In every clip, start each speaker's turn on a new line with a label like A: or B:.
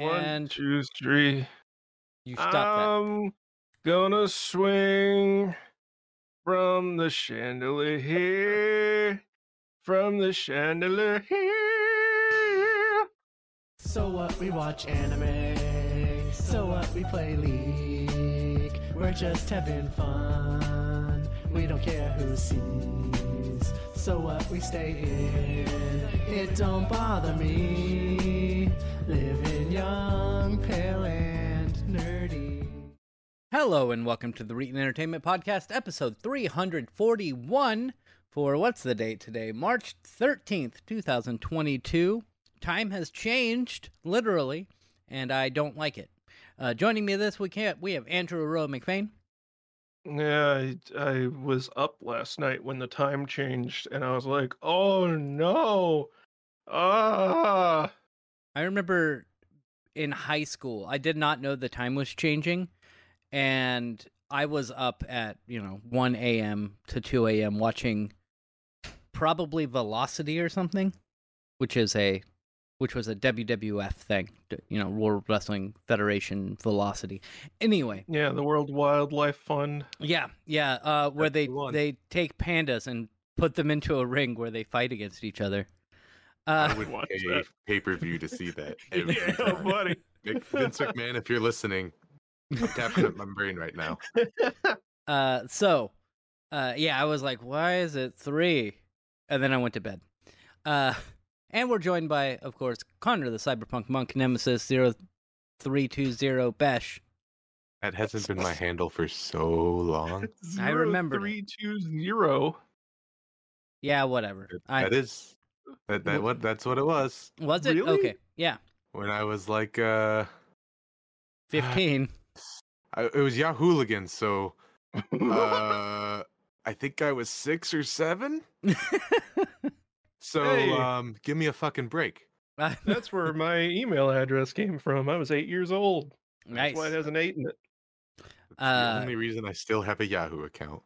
A: One,
B: And
A: two, three.
B: you stop that.
A: I'm gonna swing from the chandelier, here, from the chandelier. Here.
C: So what? We watch anime. So what? We play League. We're just having fun. We don't care who sees. So what? We stay in. It don't bother me. Living young, pale, and nerdy.
B: Hello and welcome to the Reetin Entertainment Podcast, episode 341 for what's the date today? March 13th, 2022. Time has changed, literally, and I don't like it. Uh, joining me this week, we have Andrew Rowe McFain.
A: Yeah, I, I was up last night when the time changed, and I was like, "Oh no!" Ah,
B: I remember in high school, I did not know the time was changing, and I was up at, you know, 1 a.m. to 2 a.m. watching probably Velocity or something, which is a which was a WWF thing, you know, World Wrestling Federation Velocity. Anyway,
A: yeah, the World Wildlife Fund.
B: yeah, yeah, uh, where
A: That's
B: they
A: the
B: they take pandas and put them into a ring where they fight against each other. Uh,
D: I would
A: watch
D: pay pay per view to see that. every
A: Yeah,
D: time.
A: buddy.
D: Vince McMahon, if you're listening, I'm tapping at my brain right now.
B: Uh, so, uh, yeah, I was like, why is it three? And then I went to bed. Uh, and we're joined by, of course, Connor, the cyberpunk monk nemesis 0320 Besh.
D: That hasn't been my handle for so long.
B: I
A: Zero,
B: remembered it.
A: three two zero.
B: Yeah, whatever.
D: That-
B: I,
D: that is that that what that's what it was
B: was it?
A: Really?
B: Okay. Yeah.
D: when I was like uh
B: 15.
D: I, it was Yahooligans, so uh I think I was six or seven. So
A: Hey.
D: um give me a fucking break.
A: That's where my email address came from. I was eight years old.
B: nice.
A: That's why it has an eight in it.
D: It's
B: Uh,
D: the only reason I still have a Yahoo account.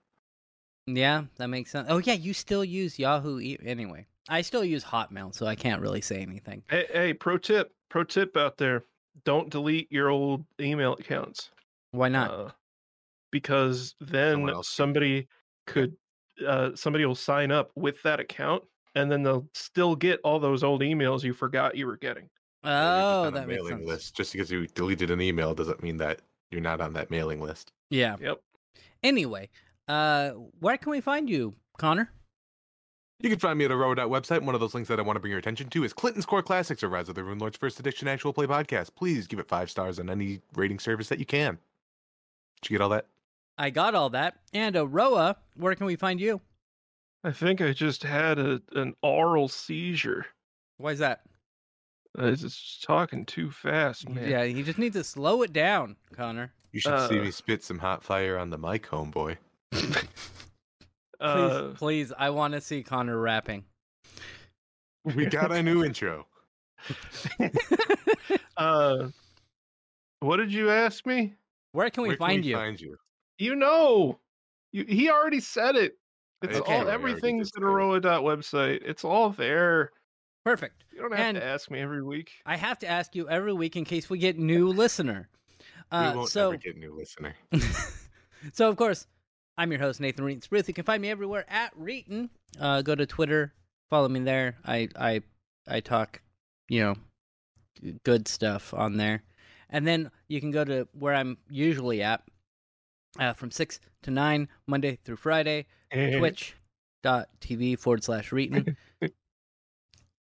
B: Yeah, that makes sense. Oh, yeah, you still use Yahoo. E- anyway, I still use Hotmail, so I can't really say anything.
A: Hey, hey, pro tip, pro tip out there: don't delete your old email accounts.
B: Why not?
A: Uh, because then
D: Someone else can-
A: somebody could, uh, somebody will sign up with that account, and then they'll still get all those old emails you forgot you were getting.
D: Or you're just
B: oh,
D: on
B: that makes
D: mailing
B: sense.
D: list. Just because you deleted an email doesn't mean that you're not on that mailing list.
B: Yeah.
A: Yep.
B: Anyway, uh, where can we find you, Connor?
D: You can find me at a road website. One of those links that I want to bring your attention to is Clinton's Core Classics, or Rise of the Runelords First Edition Actual Play Podcast. Please give it five stars on any rating service that you can. Did you get all that?
B: I got all that. And Aroah, where can we find you?
A: I think I just had a an oral seizure.
B: Why is that?
A: I was just talking too fast, man.
B: Yeah, you just need to slow it down, Connor.
D: You should see
A: Uh.
D: me spit some hot fire on the mic, homeboy.
B: Please,
A: Uh,
B: please, I want to see Connor rapping.
D: We got a new intro.
A: uh, what did you ask me?
B: Where can we
D: Where
B: find
D: we
B: you?
D: Find you.
A: You know, you, he already said it. It's
B: Okay.
A: all everything's
D: just
A: at
D: said it.
A: Website. It's all there.
B: Perfect.
A: You don't have
B: And-
A: to ask me every week.
B: I have to ask you every week in case we get new listener. Uh,
D: we won't
B: so,
D: ever get new listener.
B: so of course, I'm your host Nathan Reetin Ruth. You can find me everywhere at Reetin. Uh, go to Twitter, follow me there. I I I talk, you know, good stuff on there, and then you can go to where I'm usually at, uh, from six to nine Monday through Friday. Twitch.tv forward slash Reetin.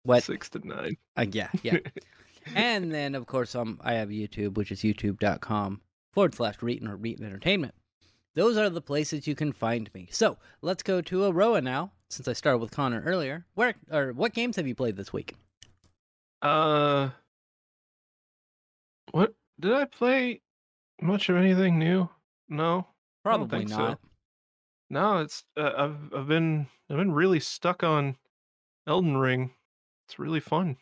B: What?
A: Six to nine.
B: Uh, yeah, yeah. and then, of course, um, I have YouTube, which is youtube.com forward slash Reetin or Reetin Entertainment. Those are the places you can find me. So let's go to Aroah now, since I started with Connor earlier. Where or what games have you played this week?
A: Uh, what did I play? Much of anything new? No,
B: Probably
A: think so.
B: not.
A: no. It's uh, I've I've been I've been really stuck on Elden Ring. It's really fun.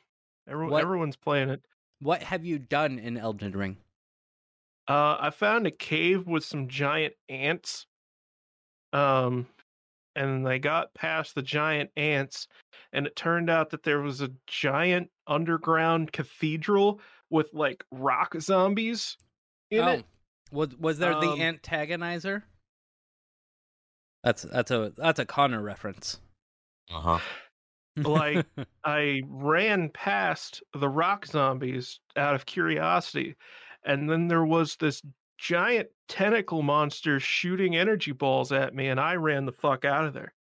A: Everyone
B: What-
A: everyone's playing it.
B: What have you done in Elden Ring?
A: Uh, I found a cave with some giant ants. Um, and I got past the giant ants, and it turned out that there was a giant underground cathedral with like rock zombies in
B: oh,
A: it.
B: was was there the
A: Um,
B: antagonizer? That's that's a that's a Connor reference.
D: Uh huh.
A: Like- I ran past the rock zombies out of curiosity, and then there was this giant tentacle monster shooting energy balls at me, and I ran the fuck out of there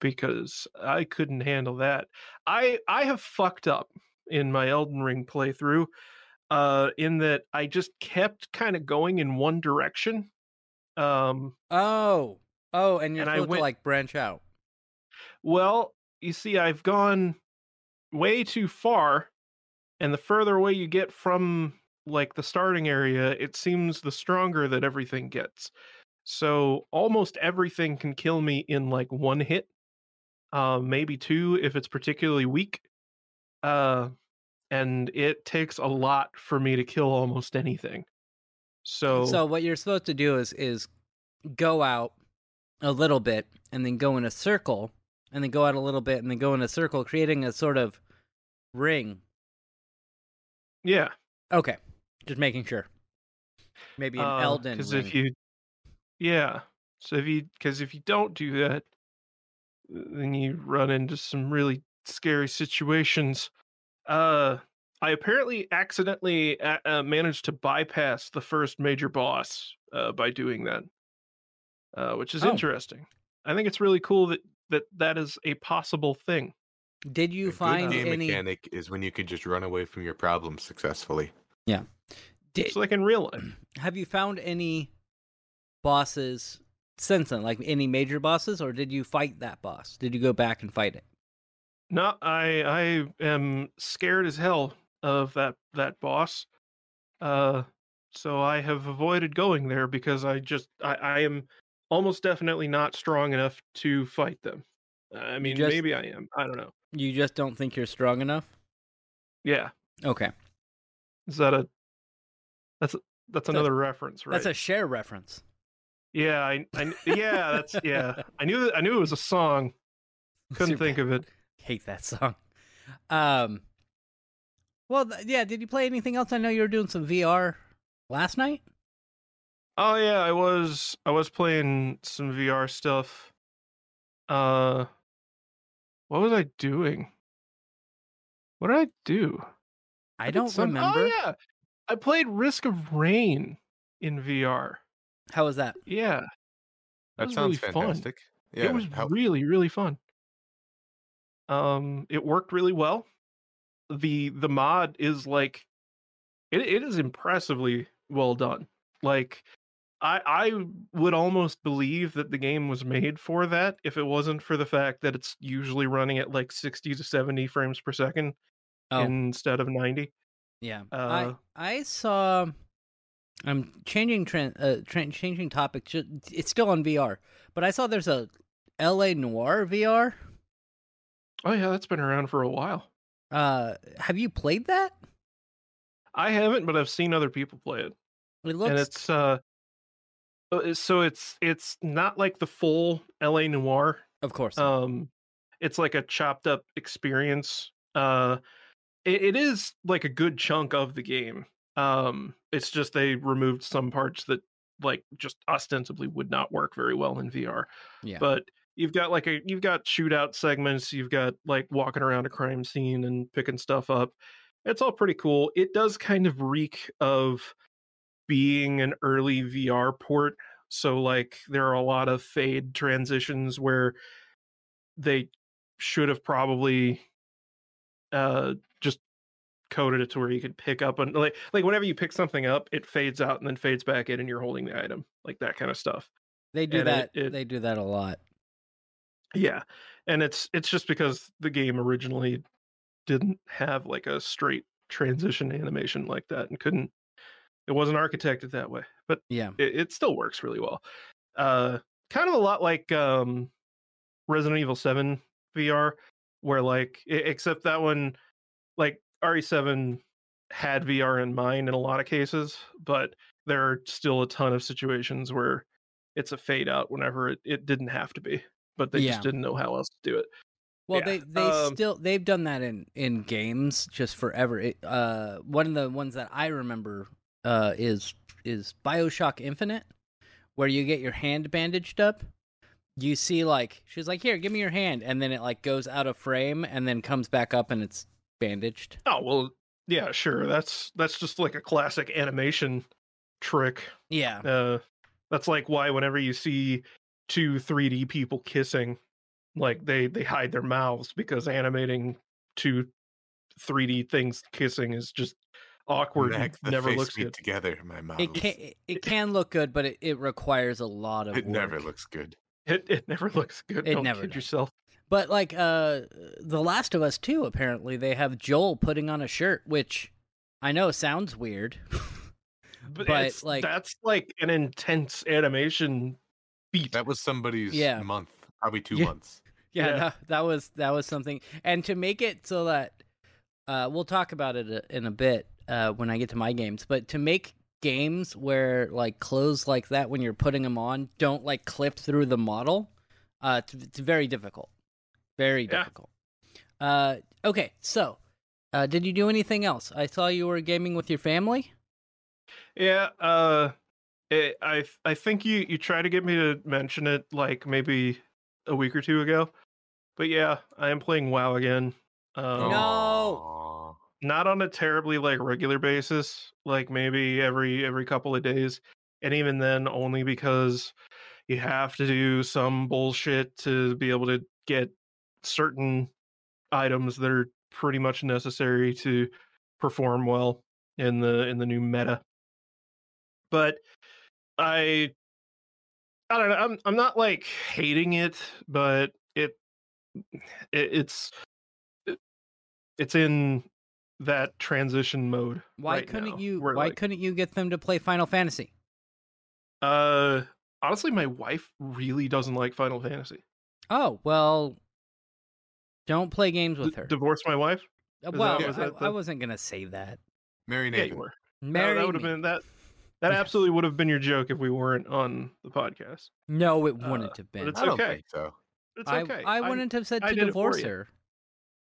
A: because I couldn't handle that. I I have fucked up in my Elden Ring playthrough, uh, in that I just kept kind of going in one direction. Um,
B: oh oh, and you're
A: And
B: supposed
A: went-
B: to like branch out.
A: Well, you see, I've gone way too far, and the further away you get from like the starting area, it seems the stronger that everything gets. So almost everything can kill me in like one hit, uh, maybe two if it's particularly weak. Uh, and it takes a lot for me to kill almost anything. So,
B: So what you're supposed to do is is go out a little bit and then go in a circle and then go out a little bit and then go in a circle, creating a sort of ring.
A: yeah,
B: Okay, just making sure. Maybe an Elden
A: because
B: ring.
A: Uh, if you yeah so if you because if you don't do that then you run into some really scary situations uh i apparently accidentally uh, uh, managed to bypass the first major boss uh, by doing that uh, which is
B: Oh.
A: interesting i think it's really cool that that that is a possible thing
B: Did you
D: a good
B: find
D: game
B: any?
D: mechanic is when you can just run away from your problems successfully.
B: Did,
A: just like in real life
B: have you found any bosses since then, like any major bosses, or did you fight that boss? Did you go back and fight it?
A: No, I I am scared as hell of that that boss. Uh so I have avoided going there because I just I, I am almost definitely not strong enough to fight them. I mean
B: just-
A: maybe I am. I don't know.
B: You just don't think you're strong enough.
A: Yeah.
B: Okay,
A: Is that a that's that's another reference, right?
B: that's a Cher reference.
A: yeah, I, I yeah, that's yeah. I knew that I knew it was a song. Couldn't
B: Super-
A: think of it.
B: Hate that song. Um. Well, th- yeah. Did you play anything else? I know you were doing some VR last night.
A: Oh yeah, I was I was playing some VR stuff. Uh what was I doing? What did I do?
B: I
A: did
B: don't
A: some-
B: remember.
A: Oh yeah. I played Risk of Rain in VR.
B: How was that?
A: Yeah.
D: That
A: was
D: sounds
A: really fun.
D: fantastic. Yeah.
A: it was
D: how-
A: really really fun. Um it worked really well. The the mod is like it it is impressively well done. Like I I would almost believe that the game was made for that if it wasn't for the fact that it's usually running at like 60 to 70 frames per second
B: Oh,
A: instead of 90.
B: Yeah.
A: uh,
B: I I saw. I'm changing tran uh, changing topic. It's still on VR, but I saw there's a L.A. Noire VR.
A: Oh yeah, that's been around for a while.
B: Uh, have you played that?
A: I haven't, but I've seen other people play it.
B: It looks.
A: and it's uh uh, so it's it's not like the full LA Noire
B: of course.
A: um it's like a chopped up experience uh it, it is like a good chunk of the game um it's just they removed some parts that like just ostensibly would not work very well in VR
B: yeah.
A: but you've got like a you've got shootout segments you've got like walking around a crime scene and picking stuff up it's all pretty cool it does kind of reek of being an early vr port so like there are a lot of fade transitions where they should have probably uh coded it to where you could pick up and like like whenever you pick something up it fades out and then fades back in and you're holding the item like that kind of stuff
B: they do
A: and
B: that.
A: it- it-
B: they do that a lot.
A: Yeah. And it's it's just because the game originally didn't have like a straight transition animation like that and couldn't it wasn't architected that way. But
B: Yeah.
A: it, it still works really well. Uh kind of a lot like um Resident Evil 7 VR where like except that one like RE7 had VR in mind in a lot of cases, but there are still a ton of situations where it's a fade out whenever it, it didn't have to be, but they
B: Yeah.
A: just didn't know how else to do it.
B: Well,
A: Yeah,
B: they they
A: um,
B: still they've done that in in games just forever. It, uh, one of the ones that I remember uh is is Bioshock Infinite, where you get your hand bandaged up. You see, like she's like, "Here, give me your hand," and then it like goes out of frame and then comes back up and it's bandaged.
A: Oh well, yeah, sure. That's that's just like a classic animation trick.
B: Yeah,
A: Uh, that's like why whenever you see two 3D people kissing, like they they hide their mouths because animating two 3D things kissing is just awkward. and
D: Neck, the
A: never
D: face
A: looks good.
D: together. My mouth.
B: it can it, it can look good, but it, it requires a lot of.
D: It never looks good.
A: It it never looks good.
B: It
A: Don't
B: never
A: kid
B: does.
A: yourself.
B: But like uh The Last of Us 2 apparently they have Joel putting on a shirt which I know sounds weird.
A: But,
B: But,
A: it's,
B: like-
A: that's like an intense animation beat.
D: That was somebody's
B: Yeah.
D: month, probably two
B: Yeah.
D: months.
B: yeah,
A: Yeah.
B: That, that was that was something and to make it so that uh we'll talk about it in a bit uh when I get to my games, but to make games where like clothes like that when you're putting them on don't like clip through the model, uh it's, it's very difficult. Very
A: Yeah.
B: difficult. Uh okay, so uh did you do anything else? I saw you were gaming with your family?
A: Yeah, uh it, I I think you you tried to get me to mention it like maybe a week or two ago. But yeah, I am playing WoW again. Um,
B: No.
A: Not on a terribly like regular basis, like maybe every every couple of days. And even then only because you have to do some bullshit to be able to get certain items that are pretty much necessary to perform well in the in the new meta. But I I don't know, I'm I'm not like hating it, but it, it it's it, it's in that transition mode.
B: Why
A: right
B: couldn't
A: now,
B: you why
A: like,
B: couldn't you get them to play Final Fantasy?
A: Uh, honestly, my wife really doesn't like Final Fantasy.
B: Oh, well don't play games with
A: D-
B: her.
A: divorce my wife?
B: Uh,
A: that-
B: well,
A: was
B: I,
A: that
B: I wasn't going to say that.
D: Mary
A: Yeah,
D: Nathan.
A: you were. That-
B: Marry
A: that would have been that. That absolutely would have been your joke if we weren't on the podcast.
B: No, it
A: uh,
B: wouldn't have
A: but
B: been.
A: it's
D: I don't
A: okay.
D: think so.
A: It's okay.
B: I
A: I'm-
B: wouldn't have said
A: I
B: to
A: did it for
B: divorce her.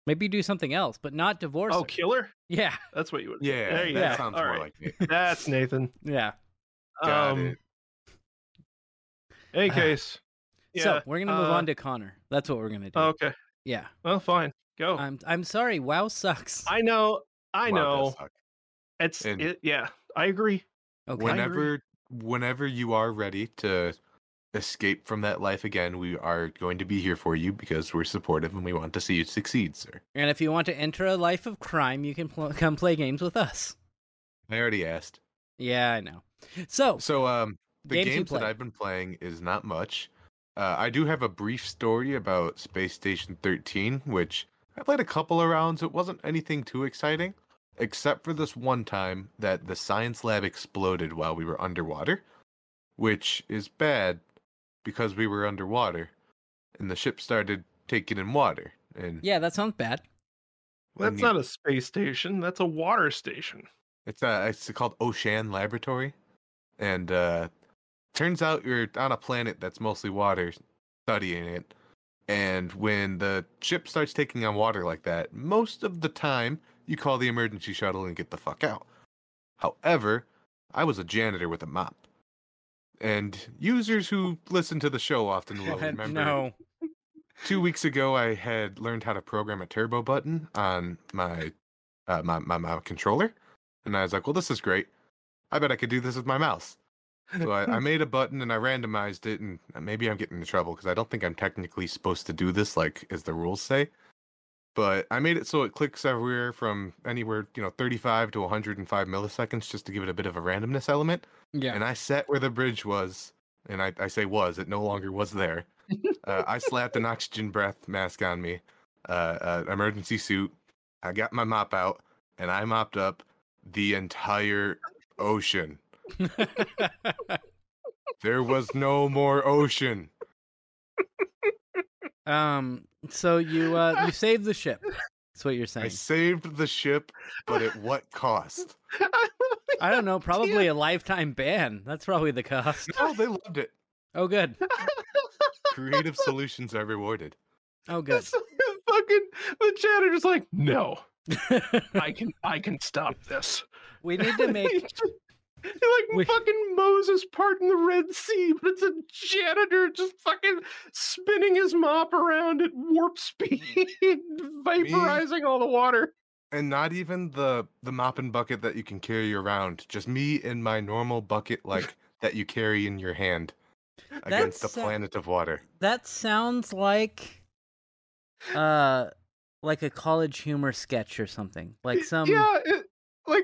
B: Maybe do something else, but not divorce
A: Oh,
B: her.
A: kill her?
B: Yeah,
A: That's what you would.
D: Yeah,
A: there you
D: that
A: go.
D: sounds
A: All
D: more
A: right.
D: like me.
A: That's Nathan.
B: yeah.
D: Got
A: um,
D: it.
A: Any
B: Uh,
A: case.
B: so
A: yeah,
B: we're gonna move
A: uh,
B: on to Connor. That's what we're gonna do.
A: Okay.
B: Yeah.
A: Well, fine. Go.
B: I'm I'm sorry. WoW sucks.
A: I know. I
D: Wow, that
A: know.
D: sucked.
A: It's
D: And-
A: it. Yeah, I agree.
B: okay.
A: When-
D: whenever whenever you are ready to escape from that life again, we are going to be here for you because we're supportive and we want to see you succeed, sir.
B: and if you want to enter a life of crime, you can pl- come play games with us.
D: I already asked.
B: Yeah, I know. So
D: So um the
B: Games you
D: games, that. I've been playing is not much. Uh, I do have a brief story about Space Station 13, which I played a couple of rounds. It wasn't anything too exciting, except for this one time that the science lab exploded while we were underwater, which is bad because we were underwater and the ship started taking in water. And
B: yeah, that sounds bad.
D: when
A: That's
D: you-
A: not a space station. That's a water station.
D: It's a, it's called Ocean Laboratory, and uh, turns out you're on a planet that's mostly water, studying it. And when the ship starts taking on water like that, most of the time you call the emergency shuttle and get the fuck out. However, I was a janitor with a mop, and users who listen to the show often will remember
B: no.
D: two weeks ago I had learned how to program a turbo button on my uh, my, my my controller, and I was like, "Well, this is great. I bet I could do this with my mouse." So I, I made a button and I randomized it, and maybe I'm getting in trouble because I don't think I'm technically supposed to do this, like as the rules say. But I made it so it clicks everywhere from anywhere, you know, 35 to 105 milliseconds, just to give it a bit of a randomness element
B: Yeah.
D: and I set where the bridge was, and I, I say was, it no longer was there. uh, I slapped an oxygen breath mask on me, uh, uh, emergency suit. I got my mop out, and I mopped up the entire ocean. There was no more ocean.
B: um. So you uh you saved the ship. That's what you're saying.
D: I saved the ship, but at what cost?
B: I don't know. Probably a lifetime ban. That's probably the cost.
D: Oh, they loved it.
B: Oh, good.
D: Creative solutions are rewarded.
B: Oh, good.
A: That's- fucking the janitor's like, no, I can I can stop this.
B: we need to make
A: just- he like
B: We-
A: fucking Moses parting the Red Sea, but it's a janitor just fucking spinning his mop around at warp speed, vaporizing all the water.
D: And not even the the mop and bucket that you can carry around. Just me in my normal bucket like that you carry in your hand against
B: That's, uh,
D: planet of water.
B: that sounds like uh like a college humor sketch or something. Like some
A: yeah,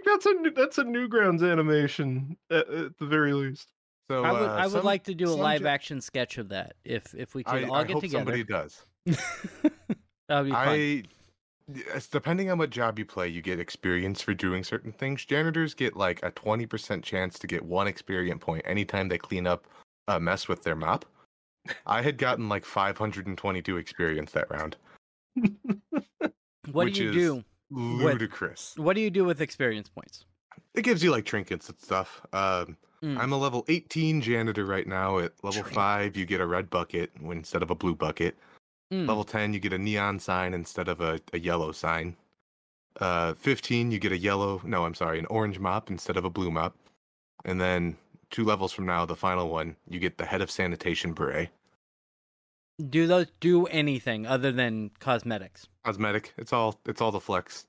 A: that's a new- that's a Newgrounds animation at, at the very least.
D: So
B: I would
D: uh,
B: I would
D: some-
B: like to do a live action sketch of that if if we could
D: I,
B: all
D: I
B: get
D: hope
B: together.
D: somebody does.
B: that would be fun.
D: I depending on what job you play, you get experience for doing certain things. Janitors get like a twenty percent chance to get one experience point anytime they clean up a mess with their mop. I had gotten like five hundred and twenty-two experience that round.
B: What do you
D: is
B: do?
D: Ludicrous.
B: What do you do with experience points?
D: It gives you like trinkets and stuff. Um,
B: Mm.
D: I'm a level 18 janitor right now. At level
A: Trinket.
D: five, you get a red bucket instead of a blue bucket.
B: Mm.
D: Level 10, you get a neon sign instead of a, a yellow sign. Uh, 15, you get a yellow, no, I'm sorry, an orange mop instead of a blue mop. And then two levels from now, the final one, you get the head of sanitation beret.
B: Do those do anything other than cosmetics?
D: Cosmetic. It's all it's all the flex.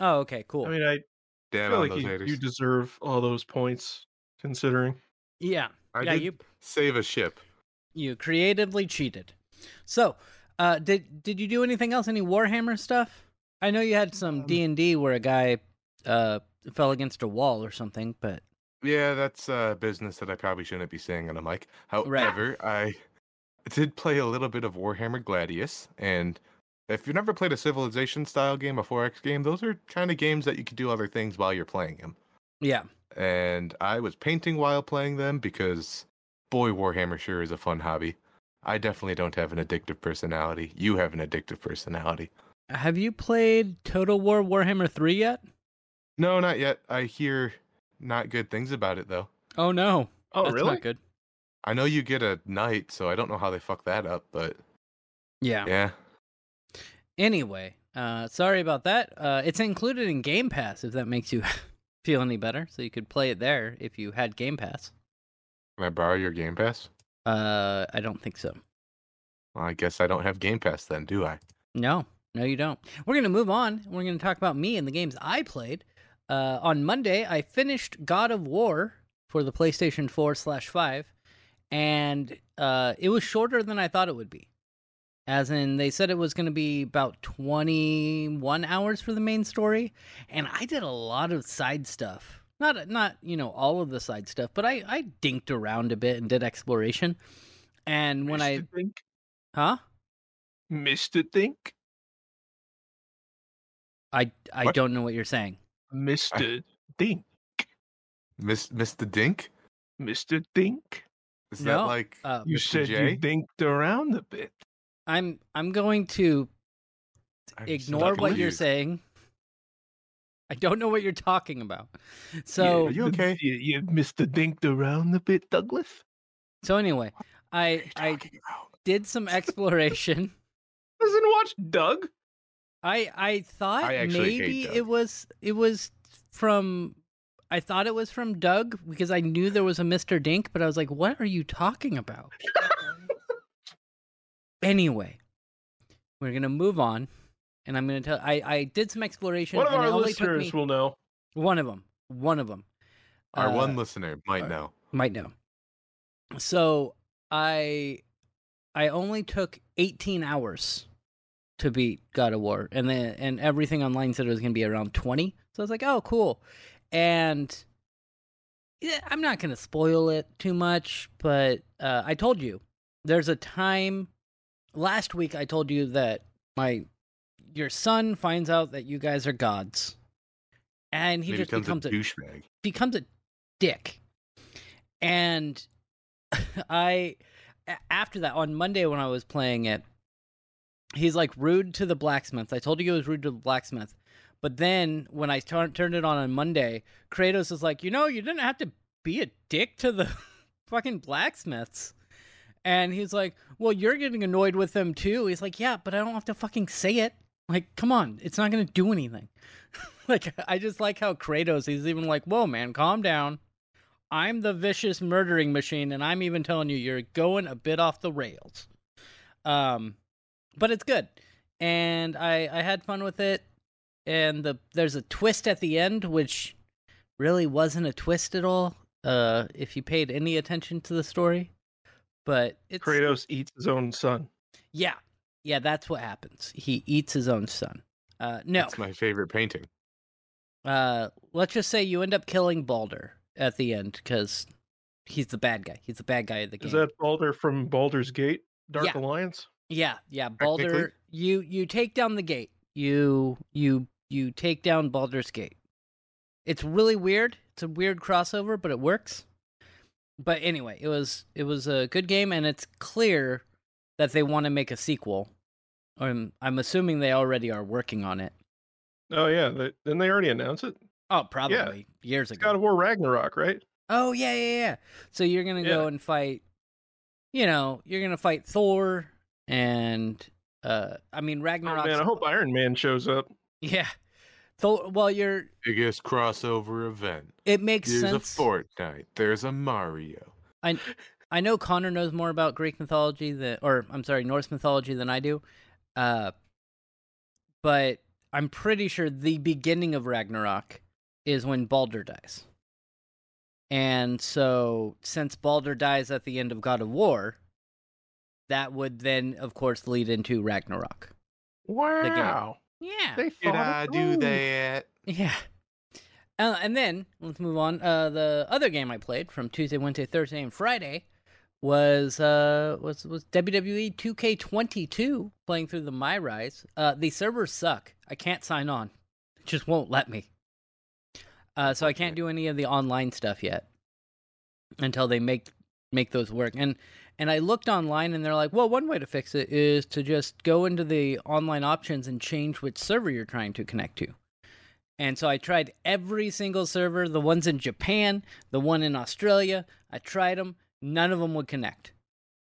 B: Oh, okay, cool.
A: I mean, I
D: Damn
A: feel like
D: those
A: you,
D: haters.
A: you deserve all those points, considering.
B: yeah,
D: I
B: yeah,
D: did
B: you
D: save a ship.
B: you creatively cheated. So, uh, did did you do anything else? Any Warhammer stuff? I know you had some
D: Um,
B: D and D where a guy uh fell against a wall or something, but
D: Yeah, that's uh, business that I probably shouldn't be saying on a mic. However, I did play a little bit of Warhammer Gladius, and if you've never played a Civilization style game, a 4X game, those are kind of games that you can do other things while you're playing them.
B: yeah,
D: And I was painting while playing them because, boy, Warhammer sure is a fun hobby. I definitely don't have an addictive personality. You have an addictive personality.
B: have you played Total War Warhammer three yet?
D: No, not yet. I hear not good things about it, though.
B: Oh no,
A: Oh,
B: that's
A: really?
B: not good.
D: I know you get a knight, so I don't know how they fuck that up, but
B: Yeah.
D: yeah.
B: Anyway, uh, sorry about that. Uh, it's included in Game Pass if that makes you feel any better. So you could play it there if you had Game Pass.
D: Can I borrow your Game Pass?
B: Uh, I don't think so.
D: Well, I guess I don't have Game Pass then, do I?
B: No, no, you don't. We're gonna move on. We're gonna talk about me and the games I played. Uh, on Monday, I finished God of War for the PlayStation 4 slash 5, and uh, it was shorter than I thought it would be. As in, they said it was going to be about 21 hours for the main story, and I did a lot of side stuff. Not, not you know, all of the side stuff, but I, I dinked around a bit and did exploration. And when I,
A: Mr. Think,
B: huh?
A: Mr. Think,
B: I, I
D: What?
B: don't know what you're saying.
A: Mr. Dink,
D: Miss Mr. Dink?
A: Mr. Think.
D: Is
B: No,
D: that like
B: uh,
A: You
D: Mr.
A: said
D: J?
A: you dinked around a bit.
B: I'm I'm going to
D: I'm
B: ignore what you're saying. I don't know what you're talking about. So
D: Are you okay?
A: You, you Mr. Dinked around a bit, Douglas.
B: so anyway, I I
D: about?
B: did some exploration.
A: Doesn't watch Doug.
B: I I thought
D: I
B: maybe it was it was from I thought it was from Doug because I knew there was a Mr. Dink, but I was like, what are you talking about? anyway, we're gonna move on, and I'm gonna tell. I I did some exploration.
A: One of
B: and
A: our listeners
B: me-
A: will know.
B: One of them. One of them.
D: Our
B: Uh,
D: one listener might
B: uh,
D: know.
B: might know. So I I only took 18 hours to beat God of War, and then and everything online said it was gonna be around 20. So I was like, oh, cool. And yeah, I'm not gonna spoil it too much, but uh, I told you there's a time. Last week I told you that my your son finds out that you guys are gods, and he,
D: He
B: just
D: becomes,
B: becomes
D: a
B: a
D: douchebag.
B: becomes a dick. And I, after that on Monday when I was playing it, he's like rude to the blacksmith. I told you he was rude to the blacksmith. But then when I turned it on on Monday, Kratos is like, "You know, you didn't have to be a dick to the fucking blacksmiths." And he's like, Well, you're getting annoyed with them too. He's like, Yeah, but I don't have to fucking say it. Like, come on, it's not gonna do anything. like, I just like how Kratos, he's even like, Whoa, man, calm down. I'm the vicious murdering machine, and I'm even telling you, you're going a bit off the rails. Um, but it's good, and I I had fun with it. And the there's a twist at the end, which really wasn't a twist at all. Uh, if you paid any attention to the story, but it's
A: Kratos eats his own son.
B: yeah, yeah, that's what happens. He eats his own son. Uh, no,
D: That's my favorite painting.
B: uh, let's just say you end up killing Baldur at the end because he's the bad guy. He's the bad guy of the game.
A: Is that Baldur from Baldur's Gate? Dark
B: Yeah.
A: Alliance?
B: Yeah, yeah. Baldur, you you take down the gate. You you you take down Baldur's Gate. It's really weird. It's a weird crossover, but it works. But anyway, it was it was a good game, and it's clear that they want to make a sequel. Um, I'm assuming they already are working on it.
A: Oh yeah, they, didn't they already announce it?
B: Oh, probably years
A: It's
B: ago.
A: God of War Ragnarok, right?
B: Oh yeah, yeah, yeah. So you're gonna go and fight. You know, you're gonna fight Thor, and uh, I mean
A: Oh
B: Ragnarok.
A: man, I hope Iron Man shows up.
B: Yeah. Thor. Well, you're.
D: Biggest crossover event.
B: It makes
D: There's
B: sense.
D: a Fortnite. There's a Mario.
B: I know Connor knows more about Greek mythology than, or I'm sorry, Norse mythology than I do. Uh, but I'm pretty sure the beginning of Ragnarok is when Baldur dies. And so, since Baldur dies at the end of God of War, that would then, of course, lead into Ragnarok.
A: Wow.
B: Yeah.
A: They
D: Did I
A: it
D: do that?
B: Yeah. Uh, and then let's move on. Uh, the other game I played from Tuesday, Wednesday, Thursday, and Friday was uh was was WWE 2K22 playing through the My Rise. Uh, the servers suck. I can't sign on. It just won't let me. Uh, so I can't do any of the online stuff yet until they make make those work. And and I looked online and they're like, well, one way to fix it is to just go into the online options and change which server you're trying to connect to. And so I tried every single server, the ones in Japan, the one in Australia. I tried them. None of them would connect.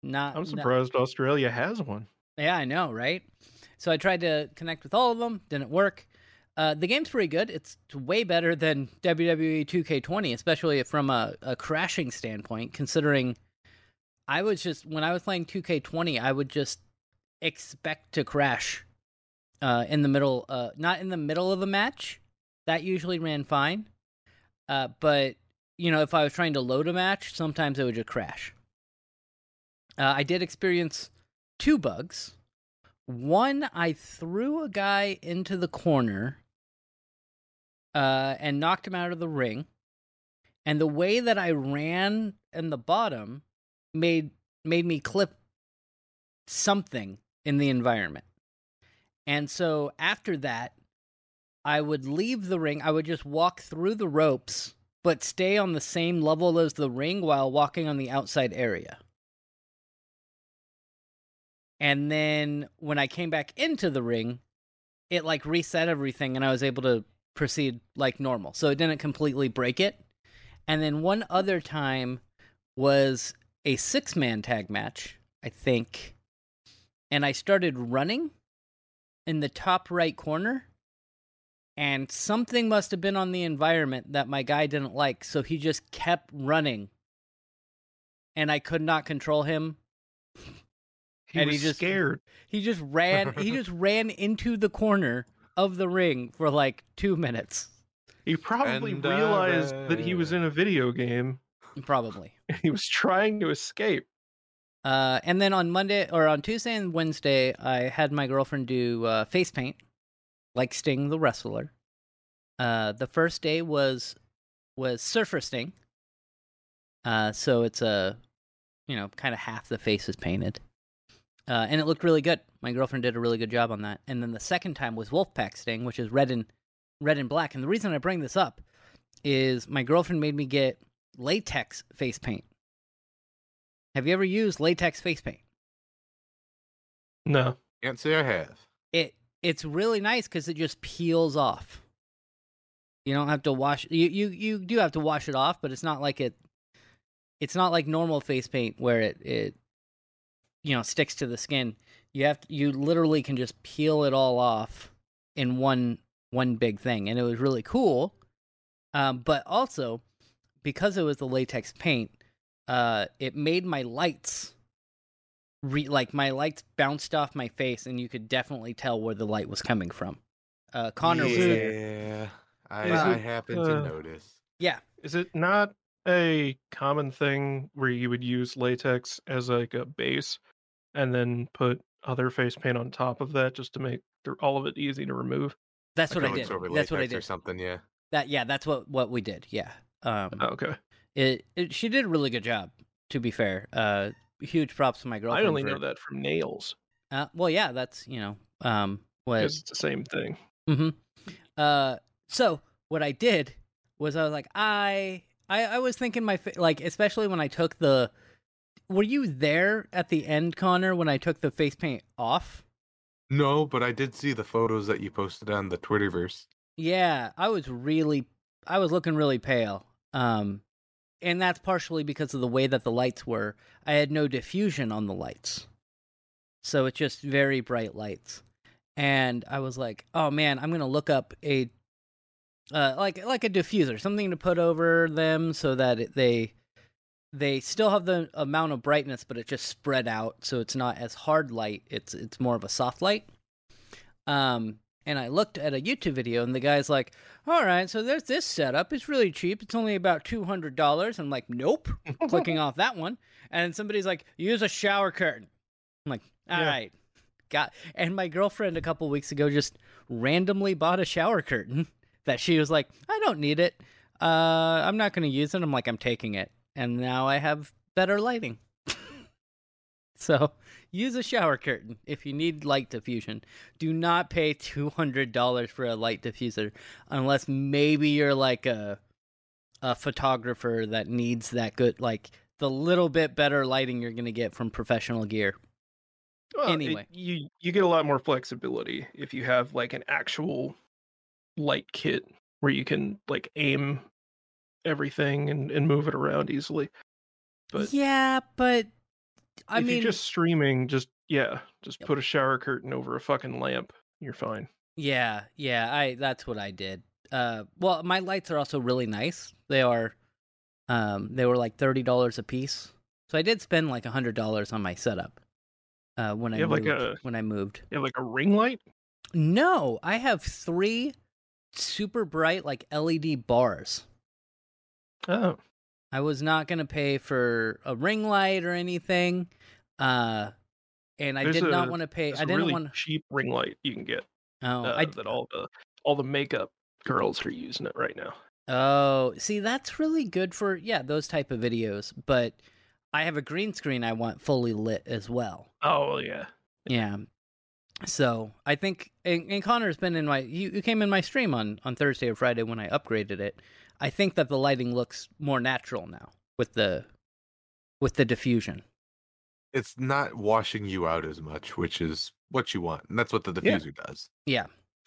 B: Not.
A: I'm surprised Australia has one.
B: yeah, I know, right? So I tried to connect with all of them, didn't work. Uh, the game's pretty good. It's way better than WWE 2K20, especially from a, a crashing standpoint, considering I was just, when I was playing 2K20, I would just expect to crash uh, in the middle, uh, not in the middle of a match. That usually ran fine. Uh, but, you know, if I was trying to load a match, sometimes it would just crash. Uh, I did experience two bugs. One, I threw a guy into the corner uh, and knocked him out of the ring. And the way that I ran in the bottom made made me clip something in the environment. And so after that, I would leave the ring. I would just walk through the ropes, but stay on the same level as the ring while walking on the outside area. And then when I came back into the ring, it like reset everything and I was able to proceed like normal. So it didn't completely break it. And then one other time was a six man tag match, I think. And I started running in the top right corner. And something must have been on the environment that my guy didn't like. So he just kept running. And I could not control him.
A: He
B: And he just-
A: scared.
B: He just ran he just ran into the corner of the ring for like 2 minutes
A: He probably
D: And I
A: realized that he was in a video game
B: probably.
A: he was trying to escape.
B: Uh and then on Monday or on Tuesday and Wednesday I had my girlfriend do uh face paint like Sting the wrestler. Uh the first day was was Surfer Sting. Uh so it's a you know, kind of half the face is painted. Uh, and it looked really good. My girlfriend did a really good job on that. And then the second time was Wolfpack Sting, which is red and red and black. And the reason I bring this up is my girlfriend made me get latex face paint. Have you ever used latex face paint?
A: No.
D: Can't say I have.
B: It it's really nice because it just peels off. You don't have to wash. You you you do have to wash it off, but it's not like it. It's not like normal face paint where it it you know sticks to the skin. You have to, you literally can just peel it all off in one one big thing, and it was really cool. Um, but also because it was the latex paint, uh, it made my lights re- like my lights bounced off my face, and you could definitely tell where the light was coming from. Uh, Connor was there.
D: Yeah, I,
A: Is
D: I
A: it,
D: happen
A: uh,
D: to notice.
B: Yeah,
A: Is it not a common thing where you would use latex as like a base and then put other face paint on top of that just to make all of it easy to remove?
B: that's what I
D: Acrylic
B: did. That's what I
D: latex Or something, yeah.
B: That yeah, that's what what we did. Yeah. Um,
A: Oh, okay.
B: it, it she did a really good job. To be fair, uh, huge props to my girlfriend.
A: I only
B: for-
A: know that from nails
B: Uh, well, yeah, that's you know, um, what
A: it's the same thing.
B: hmm Uh, so what I did was I was like, I, I, I was thinking my fa- like, especially when I took the. Were you there at the end, Connor, when I took the face paint off?
D: No, but I did see the photos that you posted on the Twitterverse.
B: Yeah, I was really, I was looking really pale. Um, and that's partially because of the way that the lights were. I had no diffusion on the lights, so it's just very bright lights. And I was like, oh man, I'm gonna look up a, uh, like like a diffuser, something to put over them so that it, they, they still have the amount of brightness, but it just spread out, so it's not as hard light. It's it's more of a soft light. Um, and I looked at a YouTube video, and the guy's like, "All right, so there's this setup. It's really cheap. It's only about two hundred dollars." I'm like, "Nope." Clicking off that one, and somebody's like, "Use a shower curtain." I'm like, "All right,
A: Yeah.
B: got." And my girlfriend a couple weeks ago just randomly bought a shower curtain that she was like, "I don't need it. Uh, I'm not going to use it." I'm like, "I'm taking it," and now I have better lighting. so use a shower curtain if you need light diffusion. Do not pay two hundred dollars for a light diffuser unless maybe you're like a a photographer that needs that good like the little bit better lighting you're gonna get from professional gear.
A: Well, it-
B: Anyway.
A: you you get a lot more flexibility if you have like an actual light kit where you can like aim everything and, and move it around easily. But
B: yeah, but I
A: if
B: mean,
A: you're just streaming, just yeah, just
B: Yep.
A: put a shower curtain over a fucking lamp. You're fine.
B: Yeah, yeah, I that's what I did. Uh well, my lights are also really nice. They are um they were like $30 a piece. So I did spend like $100 on my setup. Uh when I
A: have,
B: moved
A: like, a-
B: when I moved.
A: You have like a ring light.
B: No, I have 3 super bright like LED bars.
A: Oh,
B: I was not going to pay for a ring light or anything. Uh and I
A: There's
B: did not want to pay I didn't
A: really
B: want
A: cheap ring light you can get.
B: Oh,
A: uh,
B: I
A: that all the all the makeup girls are using it right now.
B: Oh, see, that's really good for yeah those type of videos. But I have a green screen I want fully lit as well.
A: Oh yeah.
B: Yeah. So I think and, and Connor's been in my you, you came in my stream on on Thursday or Friday when I upgraded it. I think that the lighting looks more natural now with the with the diffusion.
D: It's not washing you out as much, which is what you want. And that's what the
A: Yeah.
D: diffuser does.
B: Yeah.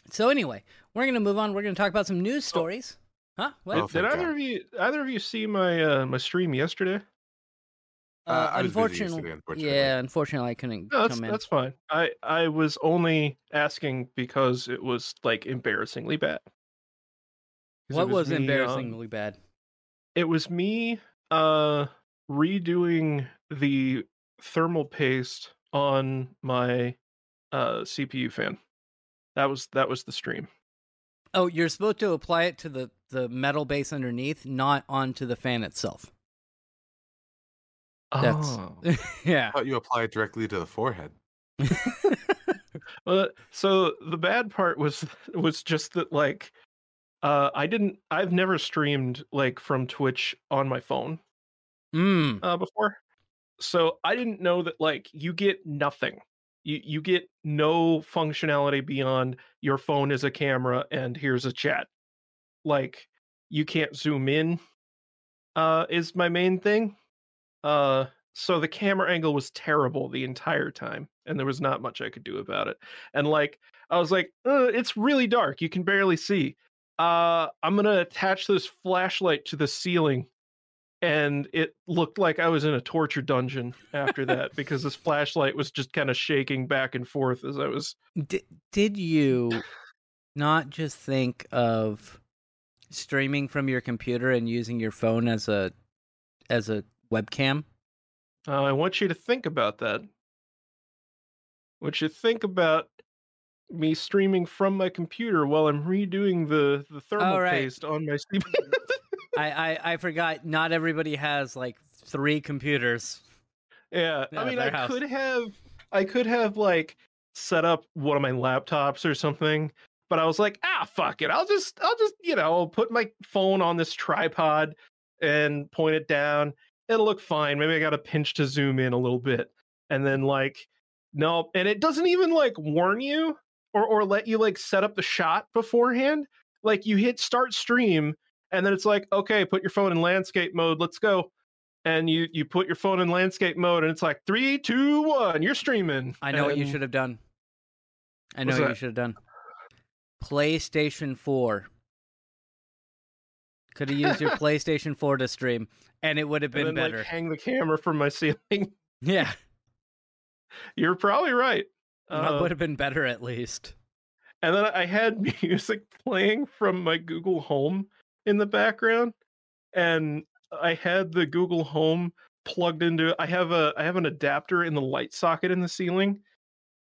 B: So anyway, we're gonna move on. We're gonna talk about some news stories. Huh? What?
D: Oh,
A: Did either
D: God.
A: of you either of you see my uh my stream yesterday?
D: Uh, I
B: unfortunately,
D: unfortunately.
B: yeah. Unfortunately, I couldn't
A: No, that's
B: come in.
A: that's fine. I I was only asking because it was like embarrassingly bad. 'Cause it
B: what was,
A: me, um,
B: embarrassingly bad?
A: it was me uh redoing the thermal paste on my uh CPU fan. That was that was the stream.
B: Oh, you're supposed to apply it to the the metal base underneath, not onto the fan itself. That's
A: Oh.
B: yeah.
D: I thought you apply it directly to the forehead.
A: Well, so the bad part was was just that like uh I didn't I've never streamed like from Twitch on my phone
B: mm.
A: uh before. So I didn't know that like you get nothing. You you get no functionality beyond your phone is a camera and here's a chat. Like you can't zoom in uh is my main thing. Uh so the camera angle was terrible the entire time and there was not much I could do about it. And like I was like, uh, it's really dark. You can barely see. Uh I'm going to attach this flashlight to the ceiling and it looked like I was in a torture dungeon after that because this flashlight was just kind of shaking back and forth as I was.
B: Did did you not just think of streaming from your computer and using your phone as a as a webcam?
A: Uh, I want you to think about that. I want you to think about me streaming from my computer while I'm redoing the the thermal
B: right.
A: paste on my.
B: I, I I forgot. Not everybody has like three computers.
A: yeah,
B: Yeah,
A: I mean, I
B: house.
A: could have, I could have like set up one of my laptops or something, but I was like, ah, fuck it. I'll just, I'll just, you know, put my phone on this tripod and point it down. It'll look fine. Maybe I got a pinch to zoom in a little bit, and then like, no, and it doesn't even like warn you or or let you like set up the shot beforehand. Like you hit start stream, and then it's like, okay, put your phone in landscape mode. Let's go. And you you put your phone in landscape mode, and it's like three, two, one. You're streaming.
B: I know what you should have done. I know
A: What's
B: what you should have done. PlayStation 4. Could have used your PlayStation 4 to stream, and it would have
A: and
B: been
A: then, like,
B: better.
A: hang the camera from my ceiling.
B: yeah,
A: You're probably right.
B: That
A: Uh,
B: would have been better at least.
A: and then I had music playing from my Google Home in the background, and I had the Google Home plugged into. I have a I have an adapter in the light socket in the ceiling,